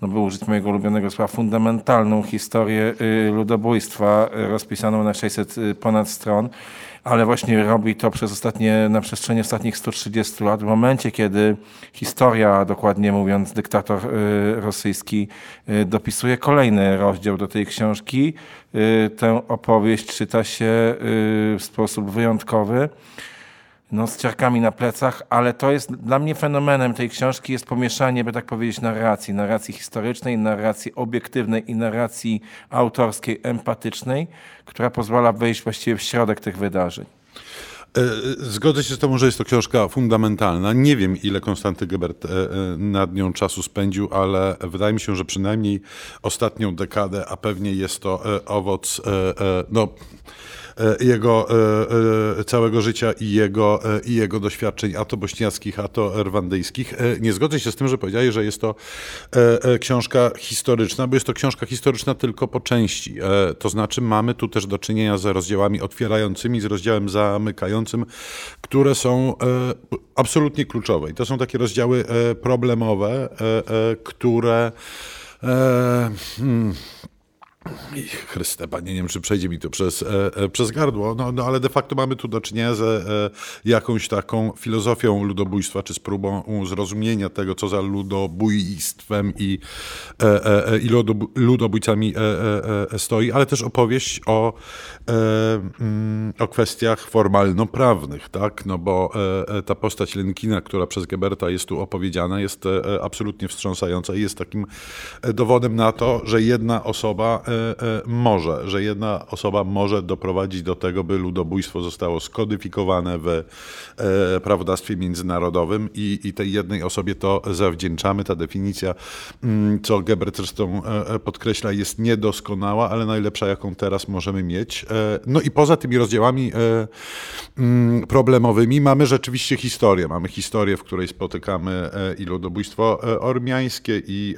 no by użyć mojego ulubionego słowa, fundamentalną historię y, ludobójstwa rozpisaną na 600 ponad stron ale właśnie robi to przez ostatnie, na przestrzeni ostatnich 130 lat, w momencie, kiedy historia, dokładnie mówiąc, dyktator y, rosyjski y, dopisuje kolejny rozdział do tej książki. Y, tę opowieść czyta się w sposób wyjątkowy no, z ciarkami na plecach, ale to jest dla mnie fenomenem tej książki jest pomieszanie, by tak powiedzieć, narracji. Narracji historycznej, narracji obiektywnej i narracji autorskiej, empatycznej, która pozwala wejść właściwie w środek tych wydarzeń. Zgodzę się z tobą, że jest to książka fundamentalna. Nie wiem, ile Konstanty Gebert nad nią czasu spędził, ale wydaje mi się, że przynajmniej ostatnią dekadę, a pewnie jest to owoc, no E, jego e, e, całego życia i jego, i jego doświadczeń, a to bośniackich, a to rwandyjskich. Nie zgodzę się z tym, że powiedziałeś, że jest to książka historyczna, bo jest to książka historyczna tylko po części. To znaczy mamy tu też do czynienia z rozdziałami otwierającymi, z rozdziałem zamykającym, które są absolutnie kluczowe. I to są takie rozdziały problemowe, które hmm, Chryste, panie, nie wiem, czy przejdzie mi to przez, e, e, przez gardło, no, no ale de facto mamy tu do czynienia z e, jakąś taką filozofią ludobójstwa, czy z próbą zrozumienia tego, co za ludobójstwem i, e, e, i ludobójcami e, stoi, ale też opowieść o, mm, o kwestiach formalno-prawnych, tak? No bo ta postać Lenkina, która przez Geberta jest tu opowiedziana, jest absolutnie wstrząsająca i jest takim dowodem na to, że jedna osoba E, może, że jedna osoba może doprowadzić do tego, by ludobójstwo zostało skodyfikowane w e, prawodawstwie międzynarodowym i, i tej jednej osobie to zawdzięczamy. Ta definicja, mm, co Gebert zresztą e, podkreśla, jest niedoskonała, ale najlepsza, jaką teraz możemy mieć. No i poza tymi rozdziałami mm, problemowymi mamy rzeczywiście historię. Mamy historię, w której spotykamy i ludobójstwo ormiańskie, i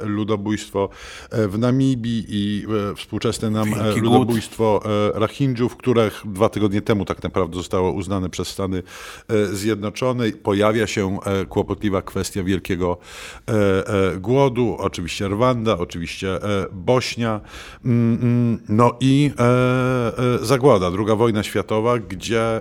ludobójstwo w Namibii, i e, współczesne nam e, ludobójstwo e, Rahindżów, które dwa tygodnie temu tak naprawdę zostało uznane przez Stany Zjednoczone. Pojawia się kłopotliwa kwestia wielkiego głodu, oczywiście Rwanda, oczywiście Bośnia, mm, mm, no i zagłada, druga wojna światowa, gdzie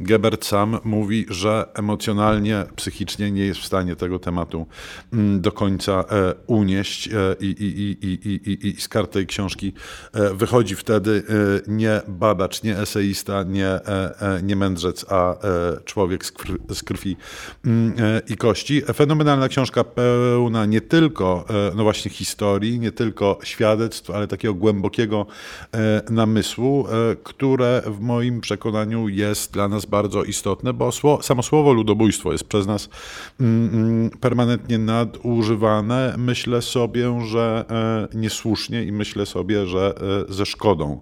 Gebert sam mówi, że emocjonalnie, psychicznie nie jest w stanie tego tematu mm, do końca unieść i, i, i, i, i, i z kart tej książki e, wychodzi wtedy e, nie badacz, nie eseista, nie, e, nie mędrzec, a człowiek z krwi, mm, i kości. Fenomenalna książka pełna nie tylko no właśnie historii, nie tylko świadectw, ale takiego głębokiego namysłu, które w moim przekonaniu jest dla nas bardzo istotne, bo samo słowo ludobójstwo jest przez nas mm, mm, permanentnie nadużywane. Myślę sobie, że niesłusznie i myślę sobie, że e, ze szkodą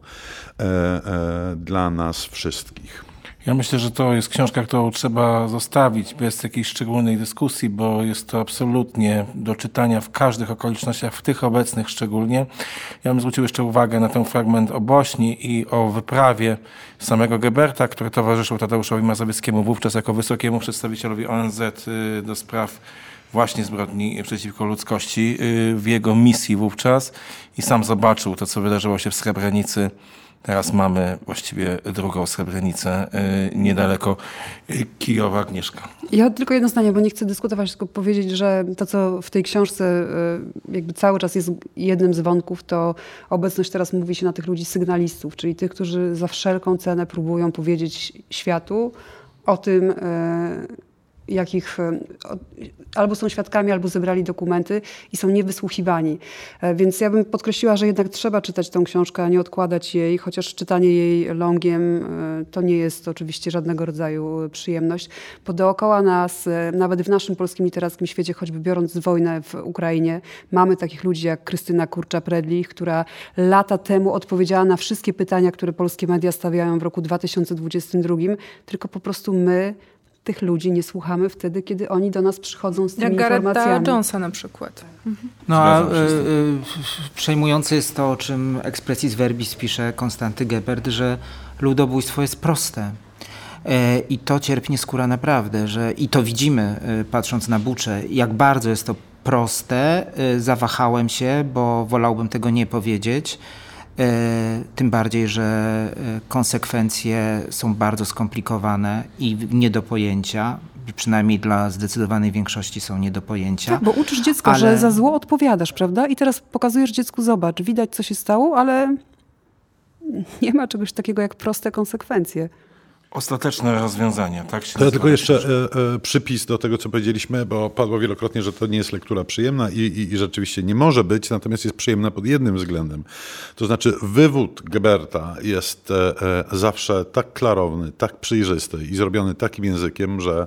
e, e, dla nas wszystkich. Ja myślę, że to jest książka, którą trzeba zostawić bez jakiejś szczególnej dyskusji, bo jest to absolutnie do czytania w każdych okolicznościach, w tych obecnych szczególnie. Ja bym zwrócił jeszcze uwagę na ten fragment o Bośni i o wyprawie samego Geberta, który towarzyszył Tadeuszowi Mazowieckiemu wówczas jako wysokiemu przedstawicielowi ONZ y, do spraw właśnie zbrodni przeciwko ludzkości y, w jego misji wówczas i sam zobaczył to, co wydarzyło się w Srebrenicy. Teraz mamy właściwie drugą Srebrenicę y, niedaleko Kijowa Agnieszka. Ja tylko jedno zdanie, bo nie chcę dyskutować, tylko powiedzieć, że to, co w tej książce y, jakby cały czas jest jednym z wątków, to obecność teraz mówi się na tych ludzi sygnalistów, czyli tych, którzy za wszelką cenę próbują powiedzieć światu o tym, jakich e, albo są świadkami, albo zebrali dokumenty i są niewysłuchiwani. E, więc ja bym podkreśliła, że jednak trzeba czytać tą książkę, a nie odkładać jej, chociaż czytanie jej longiem e, to nie jest oczywiście żadnego rodzaju przyjemność, bo dookoła nas, nawet w naszym polskim literackim świecie, choćby biorąc wojnę w Ukrainie, mamy takich ludzi jak Krystyna Kurcza-Predlich, która lata temu odpowiedziała na wszystkie pytania, które polskie media stawiają w roku 2022, tylko po prostu my tych ludzi nie słuchamy wtedy, kiedy oni do nas przychodzą z tymi Jak informacjami. Jak Jonesa na przykład. Mhm. No a y, y, przejmujące jest to, o czym expressis verbis pisze Konstanty Gebert, że ludobójstwo jest proste. E, I to cierpnie skóra naprawdę, że i to widzimy patrząc na Bucze, jak bardzo jest to proste. Zawahałem się, bo wolałbym tego nie powiedzieć. E, tym bardziej, że e, konsekwencje są bardzo skomplikowane i nie do pojęcia. Przynajmniej dla zdecydowanej większości są nie do pojęcia. Tak, bo uczysz dziecko, ale... że za zło odpowiadasz, prawda? I teraz pokazujesz dziecku, zobacz, widać co się stało, ale nie ma czegoś takiego jak proste konsekwencje. Ostateczne rozwiązania, tak się To tylko jeszcze e, e, przypis do tego, co powiedzieliśmy, bo padło wielokrotnie, że to nie jest lektura przyjemna i, i, i rzeczywiście nie może być, natomiast jest przyjemna pod jednym względem. To znaczy wywód Geberta jest e, e, zawsze tak klarowny, tak przejrzysty i zrobiony takim językiem, że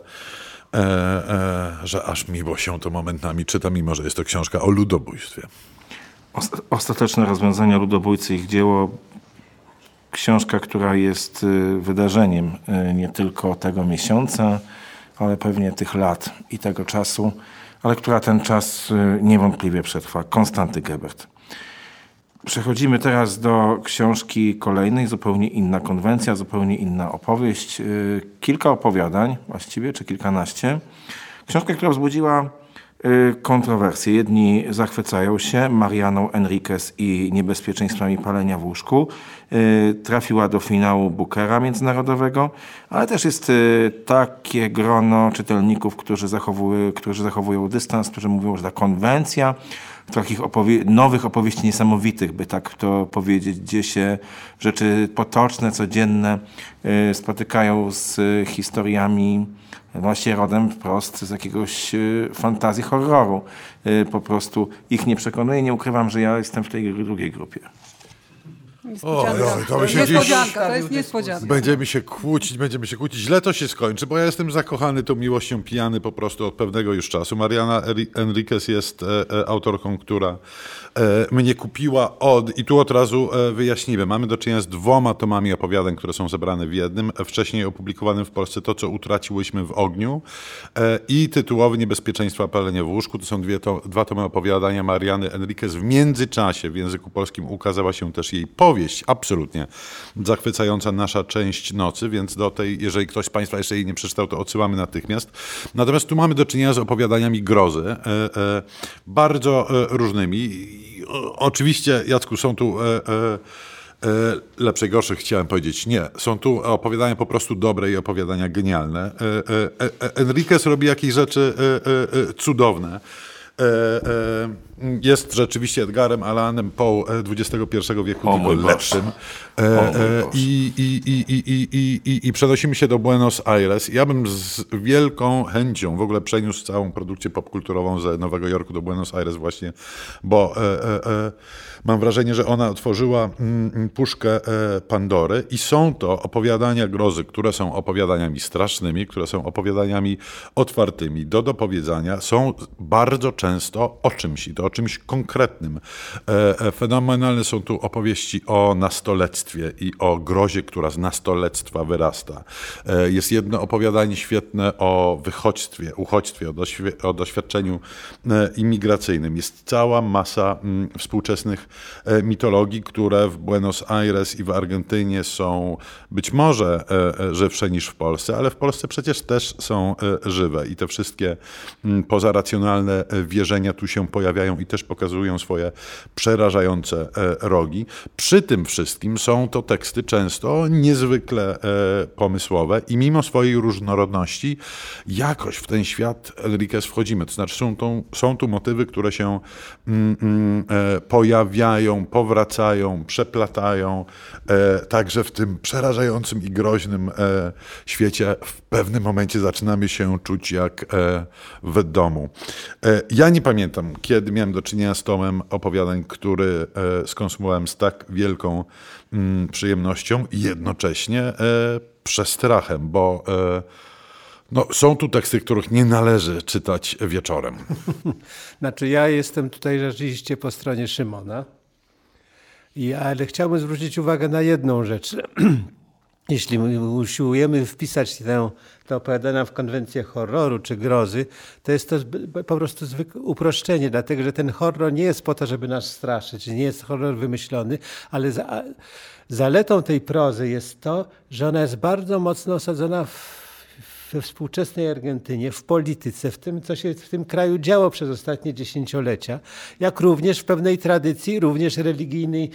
e, e, że aż miło się to momentami czyta, mimo że jest to książka o ludobójstwie. Osta- Ostateczne rozwiązania ludobójcy, ich dzieło. Książka, która jest y, wydarzeniem y, nie tylko tego miesiąca, ale pewnie tych lat i tego czasu, ale która ten czas y, niewątpliwie przetrwa. Konstanty Gebert. Przechodzimy teraz do książki kolejnej, zupełnie inna konwencja, zupełnie inna opowieść. Kilka opowiadań właściwie, czy kilkanaście. Książka, która wzbudziła kontrowersje. Jedni zachwycają się Marianą Enriquez i niebezpieczeństwami palenia w łóżku. Y, Trafiła do finału Bookera Międzynarodowego, ale też jest y, takie grono czytelników, którzy, zachowują, którzy zachowują dystans, którzy mówią, że ta konwencja takich opowie- nowych opowieści niesamowitych, by tak to powiedzieć, gdzie się rzeczy potoczne, codzienne y, spotykają z historiami właśnie rodem wprost z jakiegoś fantazji horroru. Po prostu ich nie przekonuje. Nie ukrywam, że ja jestem w tej drugiej grupie. Niespodzianka. Oj, oj, to by się niespodzianka, to jest niespodzianka. Będziemy się kłócić, będziemy się kłócić. Źle to się skończy, bo ja jestem zakochany tą miłością pijany po prostu od pewnego już czasu. Mariana Enriquez jest e, e, autorką, która e, mnie kupiła od... I tu od razu e, wyjaśnimy. Mamy do czynienia z dwoma tomami opowiadań, które są zebrane w jednym. E, Wcześniej opublikowanym w Polsce To, co utraciłyśmy w ogniu e, i tytułowy Niebezpieczeństwa palenia w łóżku. To są dwie to, dwa tomy opowiadania Mariany Enriquez. W międzyczasie w języku polskim ukazała się też jej powieść, absolutnie zachwycająca nasza część nocy, więc do tej, jeżeli ktoś z Państwa jeszcze jej nie przeczytał, to odsyłamy natychmiast. Natomiast tu mamy do czynienia z opowiadaniami grozy, e, e, bardzo e, różnymi. Oczywiście, Jacku, są tu... E, e, E, lepsze, gorsze chciałem powiedzieć. Nie. Są tu opowiadania po prostu dobre i opowiadania genialne. Enriquez robi jakieś rzeczy cudowne. E, e, jest rzeczywiście Edgarem Alanem Poe XXI wieku, O tylko lepszym. E, e. I, i, i, i, i, i, i, I przenosimy się do Buenos Aires. Ja bym z wielką chęcią w ogóle przeniósł całą produkcję popkulturową z Nowego Jorku do Buenos Aires właśnie, bo e, e, e, mam wrażenie, że ona otworzyła mm, puszkę e, Pandory i są to opowiadania grozy, które są opowiadaniami strasznymi, które są opowiadaniami otwartymi do dopowiedzenia, są bardzo często o czymś i to o czymś konkretnym. E, e, Fenomenalne są tu opowieści o nastolectwie i o grozie, która z nastolectwa wyrasta. E, Jest jedno opowiadanie świetne o wychodźstwie, uchodźstwie, o, doświ- o doświadczeniu imigracyjnym. Jest cała masa mm, współczesnych mitologii, które w Buenos Aires i w Argentynie są być może żywsze niż w Polsce, ale w Polsce przecież też są żywe i te wszystkie mm, pozaracjonalne wierzenia tu się pojawiają i też pokazują swoje przerażające e, rogi. Przy tym wszystkim są to teksty często niezwykle e, pomysłowe i mimo swojej różnorodności jakoś w ten świat Enriquez wchodzimy. To znaczy są, tą, są tu motywy, które się mm, mm, e, pojawiają, powracają, przeplatają, także w tym przerażającym i groźnym świecie w pewnym momencie zaczynamy się czuć jak w domu. Ja nie pamiętam, kiedy miałem do czynienia z tomem opowiadań, który e, skonsumowałem z tak wielką mm, przyjemnością i jednocześnie e, przestrachem, bo e, no, są tu teksty, których nie należy czytać wieczorem. Znaczy ja jestem tutaj rzeczywiście po stronie Szymona, I, ale chciałbym zwrócić uwagę na jedną rzecz. Jeśli my usiłujemy wpisać tę, te opowiadania w konwencję horroru czy grozy, to jest to po prostu zwykłe uproszczenie, dlatego że ten horror nie jest po to, żeby nas straszyć, nie jest horror wymyślony, ale za, zaletą tej prozy jest to, że ona jest bardzo mocno osadzona w, we współczesnej Argentynie, w polityce, w tym, co się w tym kraju działo przez ostatnie dziesięciolecia, jak również w pewnej tradycji, również religijnej,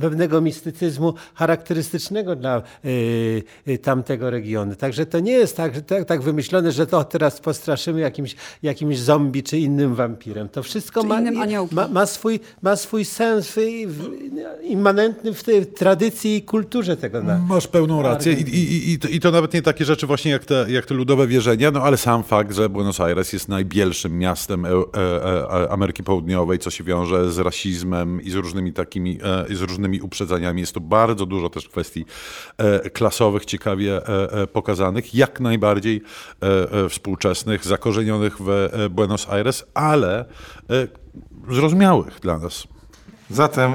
pewnego mistycyzmu charakterystycznego dla y, y, tamtego regionu. Także to nie jest tak, że tak, tak wymyślone, że to teraz postraszymy jakimś, jakimś zombie czy innym wampirem. To wszystko ma, ma, ma, swój, ma swój sens immanentny w tej tradycji i kulturze tego. Na, Masz pełną rację I, i, i, to, i to nawet nie takie rzeczy właśnie jak te, jak te ludowe wierzenia, no ale sam fakt, że Buenos Aires jest najbielszym miastem e, e, e, Ameryki Południowej, co się wiąże z rasizmem i z różnymi takimi, e, z różnymi uprzedzeniami. Jest tu bardzo dużo też kwestii e, klasowych, ciekawie e, pokazanych, jak najbardziej współczesnych, zakorzenionych w Buenos Aires, ale zrozumiałych dla nas. Zatem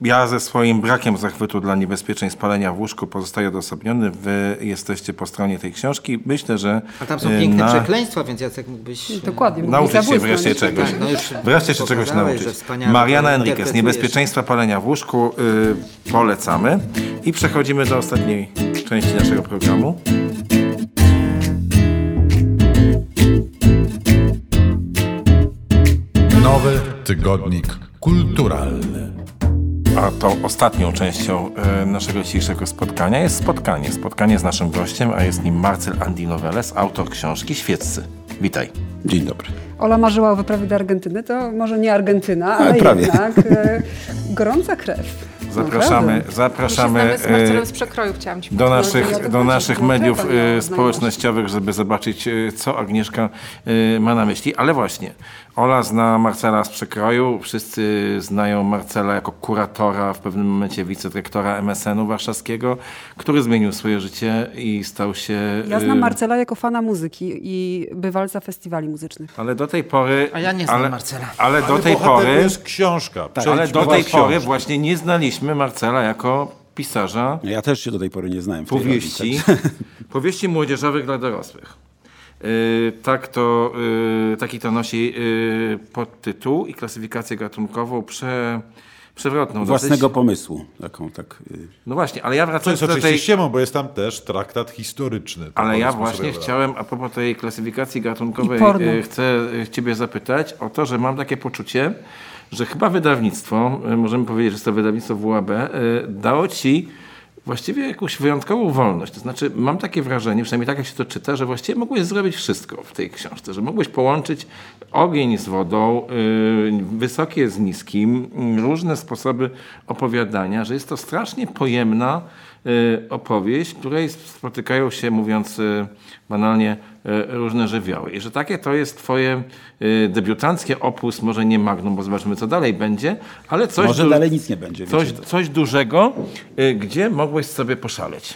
ja ze swoim brakiem zachwytu dla niebezpieczeń spalenia w łóżku pozostaję odosobniony. Wy jesteście po stronie tej książki. Myślę, że... A tam są piękne na... przekleństwa, więc Jacek mógłbyś... Dokładnie. Nauczyć się wreszcie czegoś. Tak, no wreszcie się czegoś nauczyć. Mariana Enriquez, Niebezpieczeństwa palenia w łóżku. Yy, polecamy. I przechodzimy do ostatniej części naszego programu. Nowy tygodnik kulturalny. A tą ostatnią częścią e, naszego dzisiejszego spotkania jest spotkanie. Spotkanie z naszym gościem, a jest nim Marcel Andinoveles, autor książki Świeccy. Witaj. Dzień dobry. Ola marzyła o wyprawie do Argentyny, to może nie Argentyna, ale Prawie. jednak e, gorąca krew. Zapraszamy, zapraszamy z Marcelem z przekroju chciałam ci do naszych, do naszych mediów e, społecznościowych, żeby zobaczyć, e, co Agnieszka e, ma na myśli. Ale właśnie, Ola zna Marcela z przekroju. Wszyscy znają Marcela jako kuratora, w pewnym momencie wicedyrektora MSN-u warszawskiego, który zmienił swoje życie i stał się. Ja znam Marcela jako fana muzyki i bywalca festiwali muzycznych. Ale do tej pory. A ja nie znam ale, Marcela. Ale do ale tej pory. To jest książka. Tak, ale do tej pory właśnie nie znaliśmy Marcela jako pisarza. Ja też się do tej pory nie znałem. Powieści. Roli, tak? powieści młodzieżowych dla dorosłych. Y, tak to, y, taki to nosi y, podtytuł i klasyfikację gatunkową prze, przewrotną. Własnego dosyć. pomysłu. Taką, tak, No właśnie, ale ja wracam do tej... oczywiście ściemą, bo jest tam też traktat historyczny. Ale ja właśnie chciałem, a propos tej klasyfikacji gatunkowej, chcę ciebie zapytać o to, że mam takie poczucie, że chyba wydawnictwo, możemy powiedzieć, że jest to wydawnictwo WAB, dało ci właściwie jakąś wyjątkową wolność. To znaczy, mam takie wrażenie, przynajmniej tak jak się to czyta, że właściwie mogłeś zrobić wszystko w tej książce, że mogłeś połączyć ogień z wodą, yy, wysokie z niskim, yy, różne sposoby opowiadania, że jest to strasznie pojemna yy, opowieść, w której spotykają się, mówiąc y, banalnie, y, różne żywioły. I że takie to jest twoje y, debiutanckie opus, może nie magnum, bo zobaczymy, co dalej będzie, ale coś... Może dalej nic nie będzie. Coś, coś dużego, gdzie mogłeś sobie poszaleć.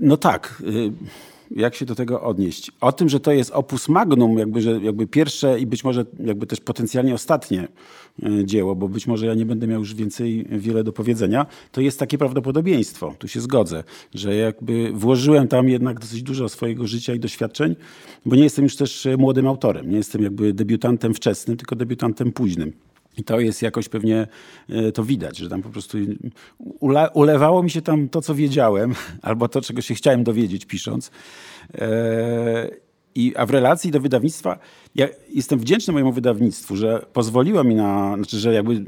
No tak jak się do tego odnieść. O tym, że to jest opus magnum, jakby, że jakby pierwsze i być może jakby też potencjalnie ostatnie e, dzieło, bo być może ja nie będę miał już więcej wiele do powiedzenia, to jest takie prawdopodobieństwo, tu się zgodzę, że jakby włożyłem tam jednak dosyć dużo swojego życia i doświadczeń, bo nie jestem już też młodym autorem, nie jestem jakby debiutantem wczesnym, tylko debiutantem późnym. I to jest jakoś pewnie, e, to widać, że tam po prostu ule, ulewało mi się tam to, co wiedziałem, albo to, czego się chciałem dowiedzieć pisząc. E, I, a w relacji do wydawnictwa, ja jestem wdzięczny mojemu wydawnictwu, że pozwoliło mi na, znaczy, że jakby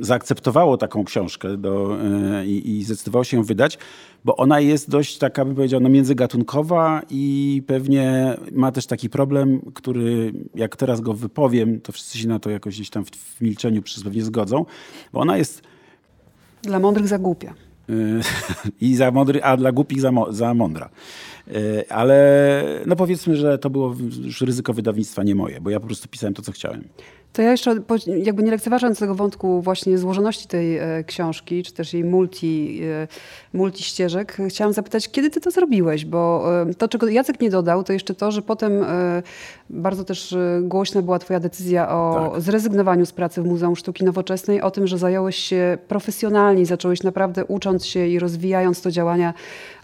zaakceptowało taką książkę do, e, i, zdecydowało się ją wydać, bo ona jest dość taka, bym powiedział, no międzygatunkowa i pewnie ma też taki problem, który jak teraz go wypowiem, to wszyscy się na to jakoś gdzieś tam w, w milczeniu pewnie zgodzą, bo ona jest... Dla mądrych za głupia. I za mądry, a dla głupich za, za mądra. E, ale no powiedzmy, że to było już ryzyko wydawnictwa nie moje, bo ja po prostu pisałem to, co chciałem. To ja jeszcze, jakby nie lekceważąc tego wątku właśnie złożoności tej e, książki, czy też jej multi, e, multi ścieżek, chciałam zapytać, kiedy ty to zrobiłeś? Bo e, to, czego Jacek nie dodał, to jeszcze to, że potem bardzo też głośna była twoja decyzja o tak. zrezygnowaniu z pracy w Muzeum Sztuki Nowoczesnej, o tym, że zająłeś się profesjonalnie, zacząłeś naprawdę ucząc się i rozwijając to działania,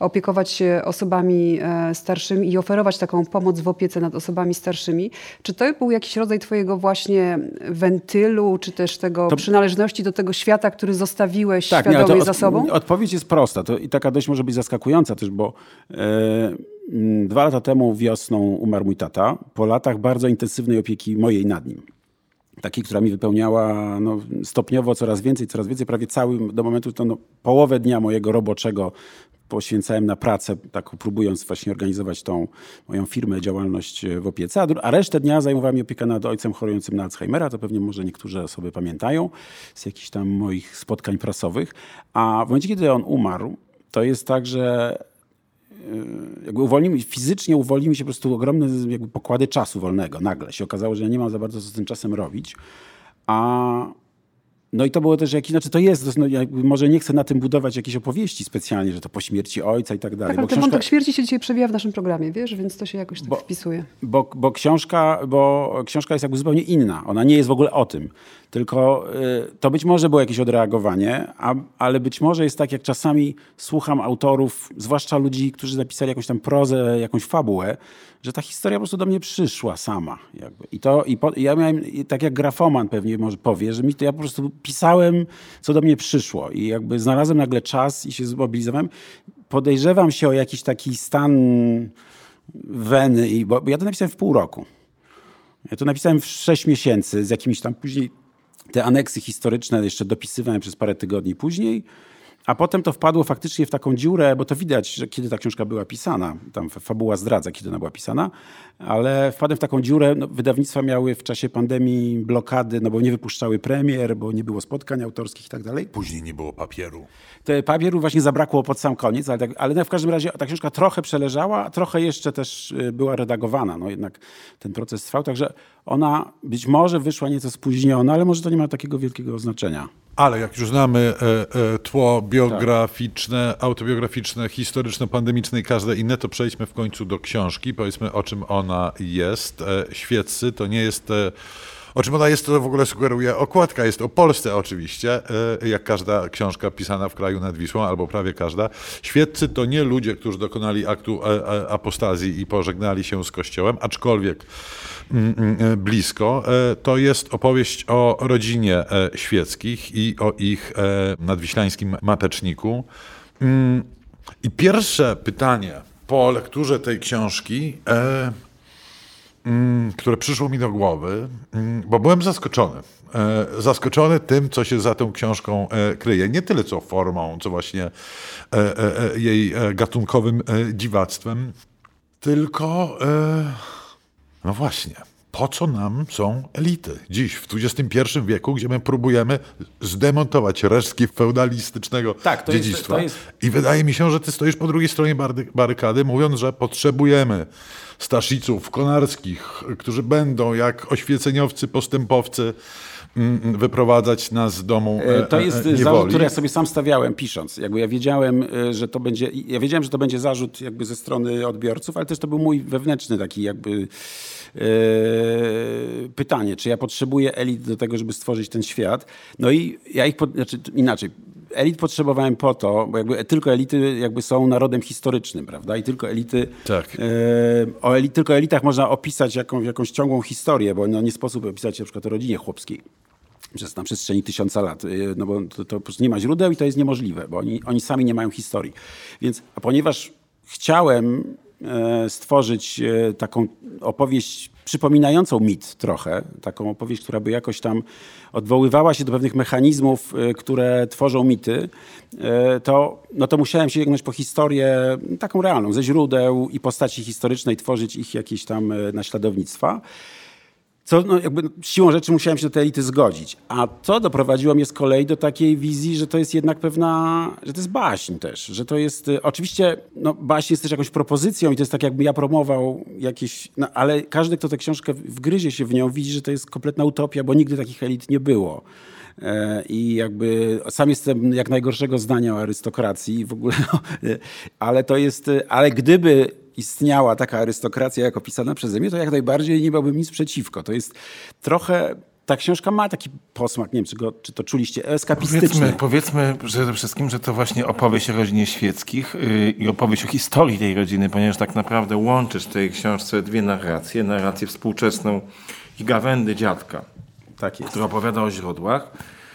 opiekować się osobami starszymi i oferować taką pomoc w opiece nad osobami starszymi. Czy to był jakiś rodzaj twojego właśnie wentylu, czy też tego to... przynależności do tego świata, który zostawiłeś tak, świadomie nie, za sobą? Odpowiedź jest prosta to, i taka dość może być zaskakująca też, bo e, dwa lata temu wiosną umarł mój tata, po latach bardzo intensywnej opieki mojej nad nim. Takiej, która mi wypełniała no, stopniowo coraz więcej, coraz więcej, prawie cały, do momentu, to no, połowę dnia mojego roboczego poświęcałem na pracę, tak próbując właśnie organizować tą moją firmę, działalność w opiece, a, a resztę dnia zajmowała mi opieka nad ojcem chorującym na Alzheimera, to pewnie może niektóre osoby pamiętają z jakichś tam moich spotkań prasowych. A w momencie, kiedy on umarł, to jest tak, że y, jakby uwolni, fizycznie uwolni mi się po prostu ogromne jakby pokłady czasu wolnego. Nagle się okazało, że ja nie mam za bardzo co z tym czasem robić. A no i to było też jakiś, znaczy to jest, no może nie chcę na tym budować jakiejś opowieści specjalnie, że to po śmierci ojca i tak dalej. Tak, ale ten wątek śmierci się dzisiaj przewija w naszym programie, wiesz, więc to się jakoś tak bo, wpisuje. Bo, bo, książka, bo książka jest jakby zupełnie inna. Ona nie jest w ogóle o tym. Tylko y, to być może było jakieś odreagowanie, a, ale być może jest tak, jak czasami słucham autorów, zwłaszcza ludzi, którzy napisali jakąś tam prozę, jakąś fabułę, że ta historia po prostu do mnie przyszła sama. Jakby. I to, i po, ja miałem, tak jak grafoman pewnie może powie, że mi to ja po prostu pisałem, co do mnie przyszło i jakby znalazłem nagle czas i się zmobilizowałem. Podejrzewam się o jakiś taki stan weny, i, bo, bo ja to napisałem w pół roku. Ja to napisałem w sześć miesięcy z jakimiś tam później te aneksy historyczne jeszcze dopisywałem przez parę tygodni później. A potem to wpadło faktycznie w taką dziurę, bo to widać, że kiedy ta książka była pisana, tam fabuła zdradza, kiedy ona była pisana, ale wpadłem w taką dziurę. No, wydawnictwa miały w czasie pandemii blokady, no bo nie wypuszczały premier, bo nie było spotkań autorskich i tak dalej. Później nie było papieru. Te papieru właśnie zabrakło pod sam koniec, ale, tak, ale no, w każdym razie ta książka trochę przeleżała, a trochę jeszcze też y, była redagowana. No jednak ten proces trwał, także ona być może wyszła nieco spóźniona, ale może to nie ma takiego wielkiego znaczenia. Ale jak już znamy e, e, tło biograficzne, tak. autobiograficzne, historyczne, pandemiczne i każde inne, to przejdźmy w końcu do książki. Powiedzmy, o czym ona jest. E, Świeccy to nie jest... E, o czym ona jest, to w ogóle sugeruje okładka. Jest o Polsce oczywiście, e, jak każda książka pisana w kraju nad Wisłą, albo prawie każda. Świeccy to nie ludzie, którzy dokonali aktu e, apostazji i pożegnali się z Kościołem, aczkolwiek Mm, mm, e, blisko. E, to jest opowieść o rodzinie e, świeckich i o ich nadwiślańskim mateczniku. Mm, I pierwsze pytanie po lekturze tej książki, które przyszło mi do głowy, bo byłem zaskoczony. Zaskoczony tym, co się za tą książką kryje. Nie tyle co formą, co właśnie jej gatunkowym dziwactwem, tylko no właśnie, po co nam są elity? Dziś, w XXI wieku, gdzie my próbujemy zdemontować resztki feudalistycznego tak, to dziedzictwa. Jest, to jest... I wydaje mi się, że ty stoisz po drugiej stronie barykady, mówiąc, że potrzebujemy stasziców konarskich, którzy będą jak oświeceniowcy, postępowcy, mm, mm, wyprowadzać nas z domu e, To jest niewoli. zarzut, który ja sobie sam stawiałem pisząc. Jakby ja wiedziałem, e, że to będzie, ja wiedziałem, że to będzie zarzut jakby ze strony odbiorców, ale też to był mój wewnętrzny taki jakby pytanie, czy ja potrzebuję elit do tego, żeby stworzyć ten świat. No i ja ich, znaczy inaczej, elit potrzebowałem po to, bo jakby tylko elity jakby są narodem historycznym, prawda? I tylko elity, tak. e, o elit, tylko elitach można opisać jaką, jakąś ciągłą historię, bo no, nie sposób opisać na przykład o rodzinie chłopskiej przez na przestrzeni tysiąca lat, e, no bo to, to po prostu nie ma źródeł i to jest niemożliwe, bo oni, oni sami nie mają historii. Więc, a ponieważ chciałem E, stworzyć e, taką opowieść przypominającą mit trochę, taką opowieść, która by jakoś tam odwoływała się do pewnych mechanizmów, e, które tworzą mity, to, no to musiałem się sięgnąć po historię taką realną, ze źródeł i postaci historycznej, tworzyć ich jakieś tam naśladownictwa co no, jakby siłą rzeczy musiałem się do tej elity zgodzić. A to doprowadziło mnie z kolei do takiej wizji, że to jest jednak pewna, że to jest baśń też, że to jest, y, oczywiście no, baśń jest też jakąś propozycją i to jest tak jakby ja promował jakieś, no, ale każdy, kto tę książkę wgryzie się w nią, widzi, że to jest kompletna utopia, bo nigdy takich elit nie było. E, I jakby sam jestem jak najgorszego zdania o arystokracji w ogóle, ale to jest, ale gdyby istniała taka arystokracja, jak opisana przeze mnie, to jak najbardziej nie miałbym nic przeciwko. To jest trochę ta książka ma taki posmak, nie wiem, czy, go, czy to czuliście, eskapistyczny. Powiedzmy, powiedzmy przede wszystkim, że to właśnie opowieść o rodzinie świeckich yy, i opowieść o historii tej rodziny, ponieważ tak naprawdę łączysz w tej książce dwie narracje. Narrację współczesną i gawędy dziadka, tak która opowiada o źródłach,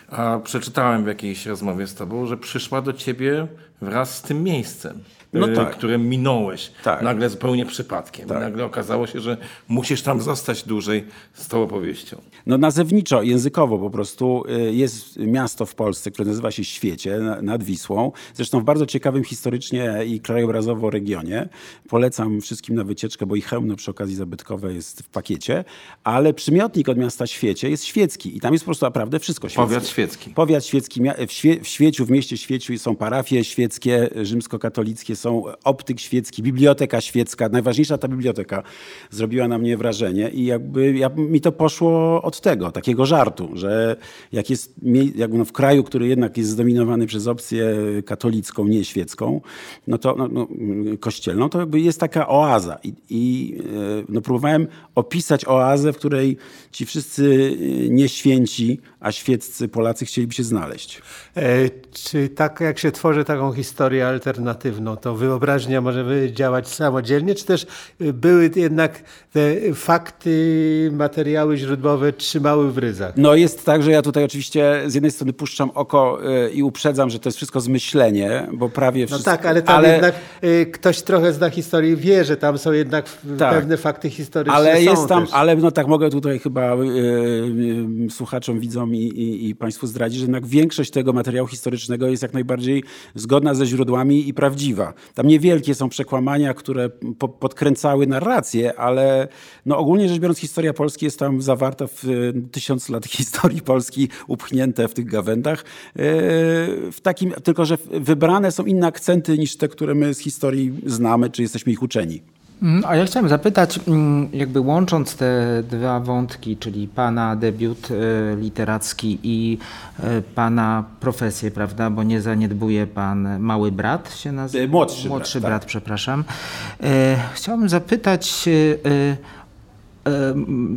a przeczytałem w jakiejś rozmowie z tobą, że przyszła do ciebie wraz z tym miejscem. No y, tak. które minąłeś Tak. nagle zupełnie przypadkiem. Tak. Nagle okazało się, że musisz tam zostać dłużej z tą opowieścią. No nazewniczo, językowo po prostu y, jest miasto w Polsce, które nazywa się Świecie na- nad Wisłą. Zresztą w bardzo ciekawym historycznie i krajobrazowo regionie. Polecam wszystkim na wycieczkę, bo i hełm przy okazji zabytkowe jest w pakiecie. Ale przymiotnik od miasta Świecie jest świecki i tam jest po prostu naprawdę wszystko świeckie. Powiat świecki. Powiat świecki. W, Świe, w Świeciu, w mieście Świeciu są parafie świeckie, rzymskokatolickie, są optyk świecki, biblioteka świecka. Najważniejsza ta biblioteka zrobiła na mnie wrażenie i jakby ja, mi to poszło od tego, takiego żartu, że jak jest jakby no w kraju, który jednak jest zdominowany przez opcję katolicką, nie świecką, no to no, no, kościelną, to jakby jest taka oaza. I, i e, no, próbowałem opisać oazę, w której ci wszyscy e, nieświęci, a świeccy Polacy chcieliby się znaleźć. E, Czy tak jak się tworzy taką historię alternatywną, to wyobraźnia może działać samodzielnie, czy też y, były jednak te fakty, materiały źródłowe trzymały w ryzach? No jest tak, że ja tutaj oczywiście z jednej strony puszczam oko y, i uprzedzam, że to jest wszystko zmyślenie, bo prawie No wszystko... tak, ale tam jednak y, ktoś trochę zna historię, wie, że tam są jednak Tak. pewne fakty historyczne. Ale jest tam, też. ale no tak mogę tutaj chyba y, y, słuchaczom, widzom i, i, i Państwu zdradzić, że jednak większość tego materiału historycznego jest jak najbardziej zgodna ze źródłami i prawdziwa. Tam niewielkie są przekłamania, które po, podkręcały narrację, ale no ogólnie rzecz biorąc historia Polski jest tam zawarta w y, tysiąc lat historii Polski upchnięte w tych gawędach. Y, w takim, tylko, że wybrane są inne akcenty niż te, które my z historii znamy, czy jesteśmy ich uczeni. Mm, A ja chciałem zapytać, mm, jakby łącząc te dwa wątki, czyli pana debiut e, literacki i e, pana profesję, prawda, bo nie zaniedbuje pan Mały Brat się nazywa? E, Młodszy Brat, Młodszy tak. brat, przepraszam. E, Chciałbym zapytać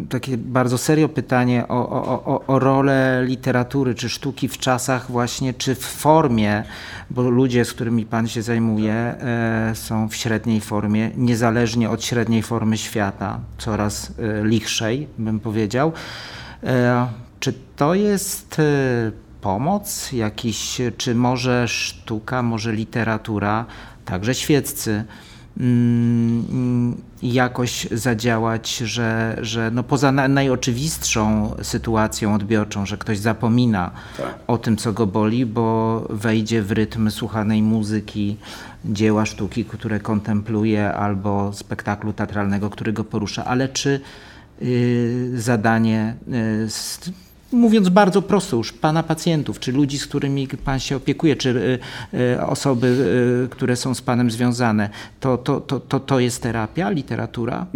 takie bardzo serio pytanie o, o, o, o rolę literatury czy sztuki w czasach właśnie, czy w formie, bo ludzie, z którymi Pan się zajmuje, e, są w średniej formie, niezależnie od średniej formy świata, coraz e, lichszej, bym powiedział. E, czy to jest pomoc jakiś, czy może sztuka, może literatura, także świeccy, jakoś zadziałać, że, że no poza na, najoczywistszą sytuacją odbiorczą, że ktoś zapomina o tym, co go boli, bo wejdzie w rytm słuchanej muzyki, dzieła sztuki, które kontempluje, albo spektaklu teatralnego, który go porusza, ale czy y, zadanie, y, mówiąc bardzo prosto już, pana pacjentów, czy ludzi, z którymi pan się opiekuje, czy y, y, osoby, y, które są z panem związane, to, to, to, to, to jest terapia, literatura?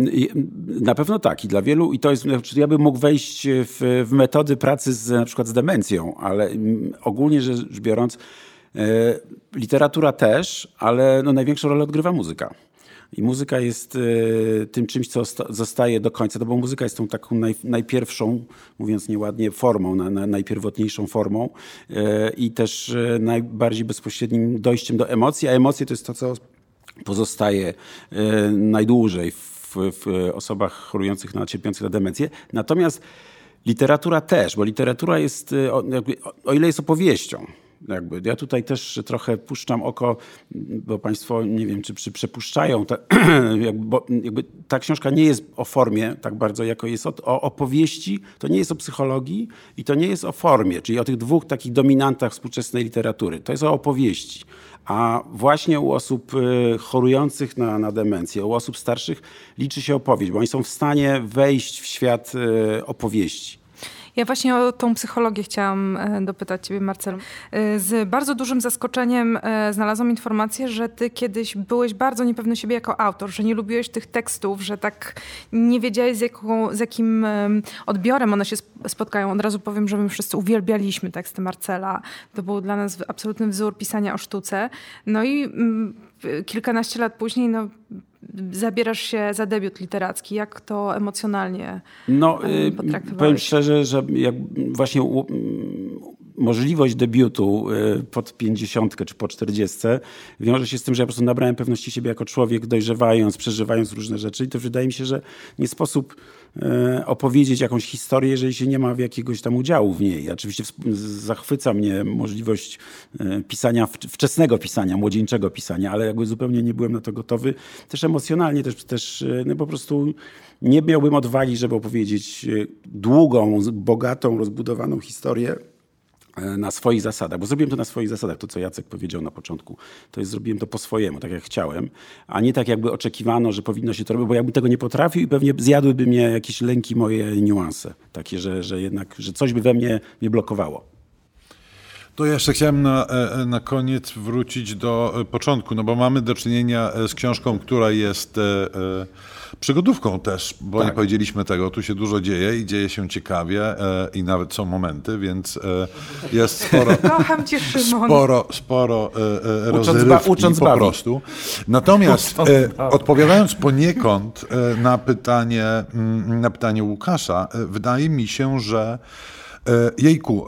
Na pewno tak i dla wielu, i to jest, znaczy ja bym mógł wejść w, w metody pracy z, na przykład z demencją, ale mm, ogólnie rzecz biorąc, literatura też, ale no, największą rolę odgrywa muzyka. I muzyka jest e, tym czymś, co osta- zostaje do końca, no bo muzyka jest tą taką naj, najpierwszą, mówiąc nieładnie, formą, na, na, najpierwotniejszą formą e, i też e, najbardziej bezpośrednim dojściem do emocji, a emocje to jest to, co pozostaje najdłużej w, w osobach chorujących na cierpiących na demencję. Natomiast literatura też, bo literatura jest, o, o ile jest opowieścią, jakby. Ja tutaj też trochę puszczam oko, bo Państwo nie wiem, czy, czy przepuszczają, jakby, bo jakby ta książka nie jest o formie tak bardzo, jako jest o, o opowieści, to nie jest o psychologii i to nie jest o formie, czyli o tych dwóch takich dominantach współczesnej literatury. To jest o opowieści. A właśnie u osób y, chorujących na, na demencję, u osób starszych liczy się opowieść, bo oni są w stanie wejść w świat y, opowieści. Ja właśnie o tą psychologię chciałam e, dopytać ciebie, Marcelu. E, Z bardzo dużym zaskoczeniem e, znalazłam informację, że ty kiedyś byłeś bardzo niepewny siebie jako autor, że nie lubiłeś tych tekstów, że tak nie wiedziałeś z, jaką, z jakim em, odbiorem one się sp- spotkają. Od razu powiem, że my wszyscy uwielbialiśmy teksty Marcela. To był dla nas absolutny wzór pisania o sztuce. No i mm, kilkanaście lat później no, zabierasz się za debiut literacki. Jak to emocjonalnie No, y, potraktowałeś? powiem szczerze, że jak właśnie możliwość debiutu y, pod 50 czy po 40 wiąże się z tym, że ja po prostu nabrałem pewności siebie jako człowiek, dojrzewając, przeżywając różne rzeczy i to wydaje mi się, że nie sposób y, opowiedzieć jakąś historię, jeżeli się nie ma jakiegoś tam udziału w niej. Oczywiście zachwyca mnie możliwość y, pisania, wczesnego pisania, młodzieńczego pisania, ale jakby zupełnie nie byłem na to gotowy. Też emocjonalnie, też, też no po prostu nie miałbym odwagi, żeby opowiedzieć długą, bogatą, rozbudowaną historię na swoich zasadach, bo zrobiłem to na swoich zasadach, to co Jacek powiedział na początku, to jest zrobiłem to po swojemu, tak jak chciałem, a nie tak jakby oczekiwano, że powinno się to robić, bo jakby tego nie potrafił i pewnie zjadłyby mnie jakieś lęki moje niuanse, takie, że, że jednak, że coś by we mnie mnie blokowało. To jeszcze chciałem na, e, na koniec wrócić do e, początku, no bo mamy do czynienia z książką, która jest przygodówką też, bo tak. nie powiedzieliśmy tego, tu się dużo dzieje i dzieje się ciekawie e, i nawet są momenty, więc e, jest sporo... Kocham cię, Szymon. Sporo, sporo e, e rozrywki ucząc po bawi. prostu. Natomiast e, odpowiadając poniekąd e, na pytanie, mm, na pytanie Łukasza, wydaje mi się, że jejku,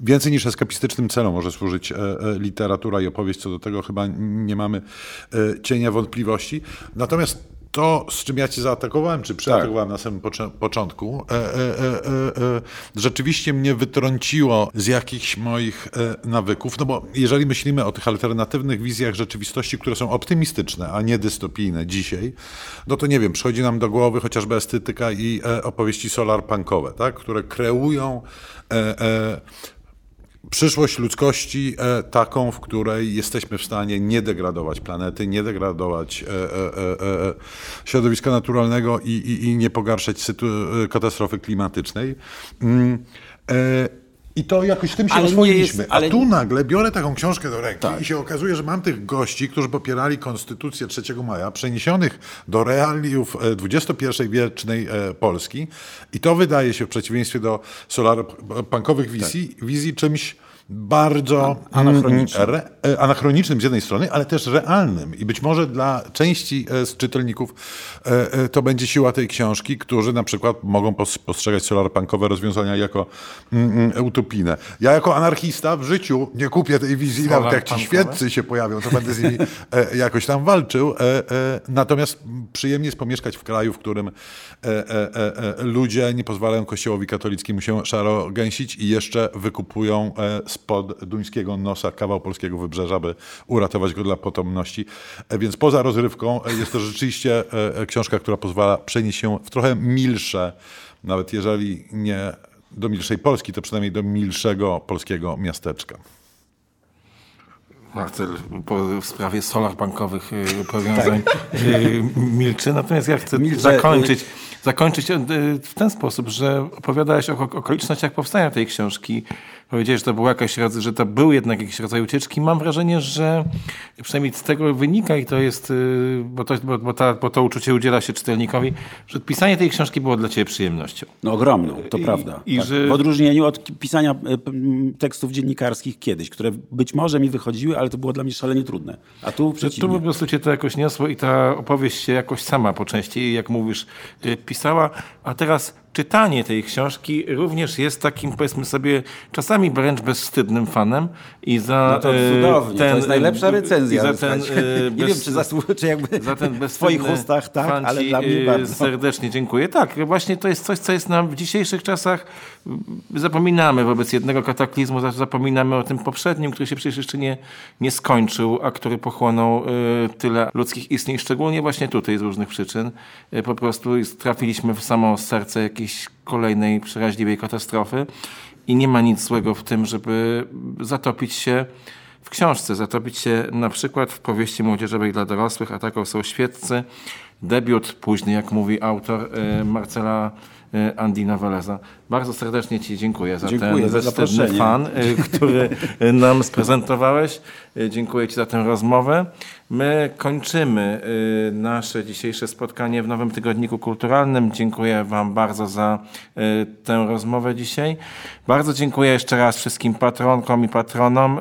Więcej niż eskapistycznym celom może służyć literatura i opowieść, co do tego chyba nie mamy cienia wątpliwości. Natomiast to, z czym ja cię zaatakowałem, czy przeatakowałem tak. na samym początku, e, e, e, e, rzeczywiście mnie wytrąciło z jakichś moich e, nawyków, no bo jeżeli myślimy o tych alternatywnych wizjach rzeczywistości, które są optymistyczne, a nie dystopijne dzisiaj, no to nie wiem, przychodzi nam do głowy chociażby estetyka i e, opowieści solarpunkowe, tak, które kreują przyszłość ludzkości e, taką, w której jesteśmy w stanie nie degradować planety, nie degradować e, e, środowiska naturalnego i, nie pogarszać katastrofy klimatycznej. I to jakoś tym się ale oswoiliśmy. Jest, ale... A tu nagle biorę taką książkę do ręki tak. i się okazuje, że mam tych gości, którzy popierali konstytucję 3 maja, przeniesionych do realiów XXI-wiecznej Polski. I to wydaje się w przeciwieństwie do solarpunkowych wizji, tak. wizji czymś bardzo anachronicznym. Re, e, anachronicznym z jednej strony, ale też realnym. I być może dla części e, z czytelników e, to będzie siła tej książki, którzy na przykład mogą postrzegać solarpunkowe rozwiązania jako mm, mm, utopijne. Ja jako anarchista w życiu nie kupię tej wizji, nawet jak ci świeccy się pojawią, to będę z nimi jakoś tam walczył. Natomiast przyjemnie jest pomieszkać w kraju, w którym ludzie nie pozwalają kościołowi katolickiemu się szaro gęsić i jeszcze wykupują spod duńskiego nosa kawał polskiego wybrzeża, by uratować go dla potomności. E, więc poza rozrywką e, jest to rzeczywiście e, książka, która pozwala przenieść się w trochę milsze, nawet jeżeli nie do milszej Polski, to przynajmniej do milszego polskiego miasteczka. Marcel po, w sprawie solarbankowych powiązań tak. milczy. Natomiast ja chcę Milcze, zakończyć, zakończyć w ten sposób, że opowiadałeś o okolicznościach powstania tej książki powiedziałeś, że to była jakaś, że to był jednak jakiś rodzaj ucieczki. Mam wrażenie, że przynajmniej z tego wynika i to jest, y, bo to, bo, bo, ta, bo to uczucie udziela się czytelnikowi, że pisanie tej książki było dla ciebie przyjemnością. No ogromną, to I, prawda. I tak. że... W odróżnieniu od pisania y, tekstów dziennikarskich kiedyś, które być może mi wychodziły, ale to było dla mnie szalenie trudne. A tu przeciwnie. Tu po prostu cię to jakoś niosło i ta opowieść się jakoś sama po części, jak mówisz, y, pisała, a teraz czytanie tej książki również jest takim, powiedzmy sobie, czasami wręcz bezwstydnym fanem i za no to e, cudownie, ten, to jest najlepsza recenzja. za ten, bez, nie wiem, czy, zasłu- czy jakby za ten w swoich ustach, tak, ale dla mnie bardzo. Serdecznie dziękuję. Tak, właśnie to jest coś, co jest nam w dzisiejszych czasach, zapominamy wobec jednego kataklizmu, zapominamy o tym poprzednim, który się przecież jeszcze nie, nie skończył, a który pochłonął e, tyle ludzkich istnień, szczególnie właśnie tutaj z różnych przyczyn. E, po prostu trafiliśmy w samo serce jakiejś jakiejś kolejnej przeraźliwej katastrofy i nie ma nic złego w tym, żeby zatopić się w książce, zatopić się na przykład w powieści młodzieżowej dla dorosłych, a taką są świeccy. Debiut późny, jak mówi autor e, Marcela Andina Weleza. Bardzo serdecznie Ci dziękuję za dziękuję ten bezwstydny fan, e, który nam sprezentowałeś. Dziękuję Ci za tę rozmowę. My kończymy y, nasze dzisiejsze spotkanie w Nowym Tygodniku Kulturalnym. Dziękuję Wam bardzo za y, tę rozmowę dzisiaj. Bardzo dziękuję jeszcze raz wszystkim patronkom i patronom.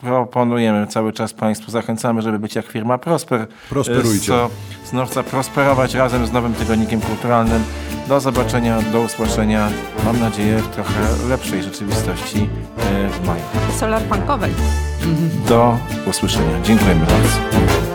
Proponujemy cały czas Państwu, zachęcamy, żeby być jak firma Prosper. Prosperujcie. Co znów zaprosperować razem z nowym tygodnikiem kulturalnym. Do zobaczenia, do usłyszenia. Mam nadzieję w trochę lepszej rzeczywistości e, w maju. Solar punkowej. Do usłyszenia. Dziękujemy bardzo.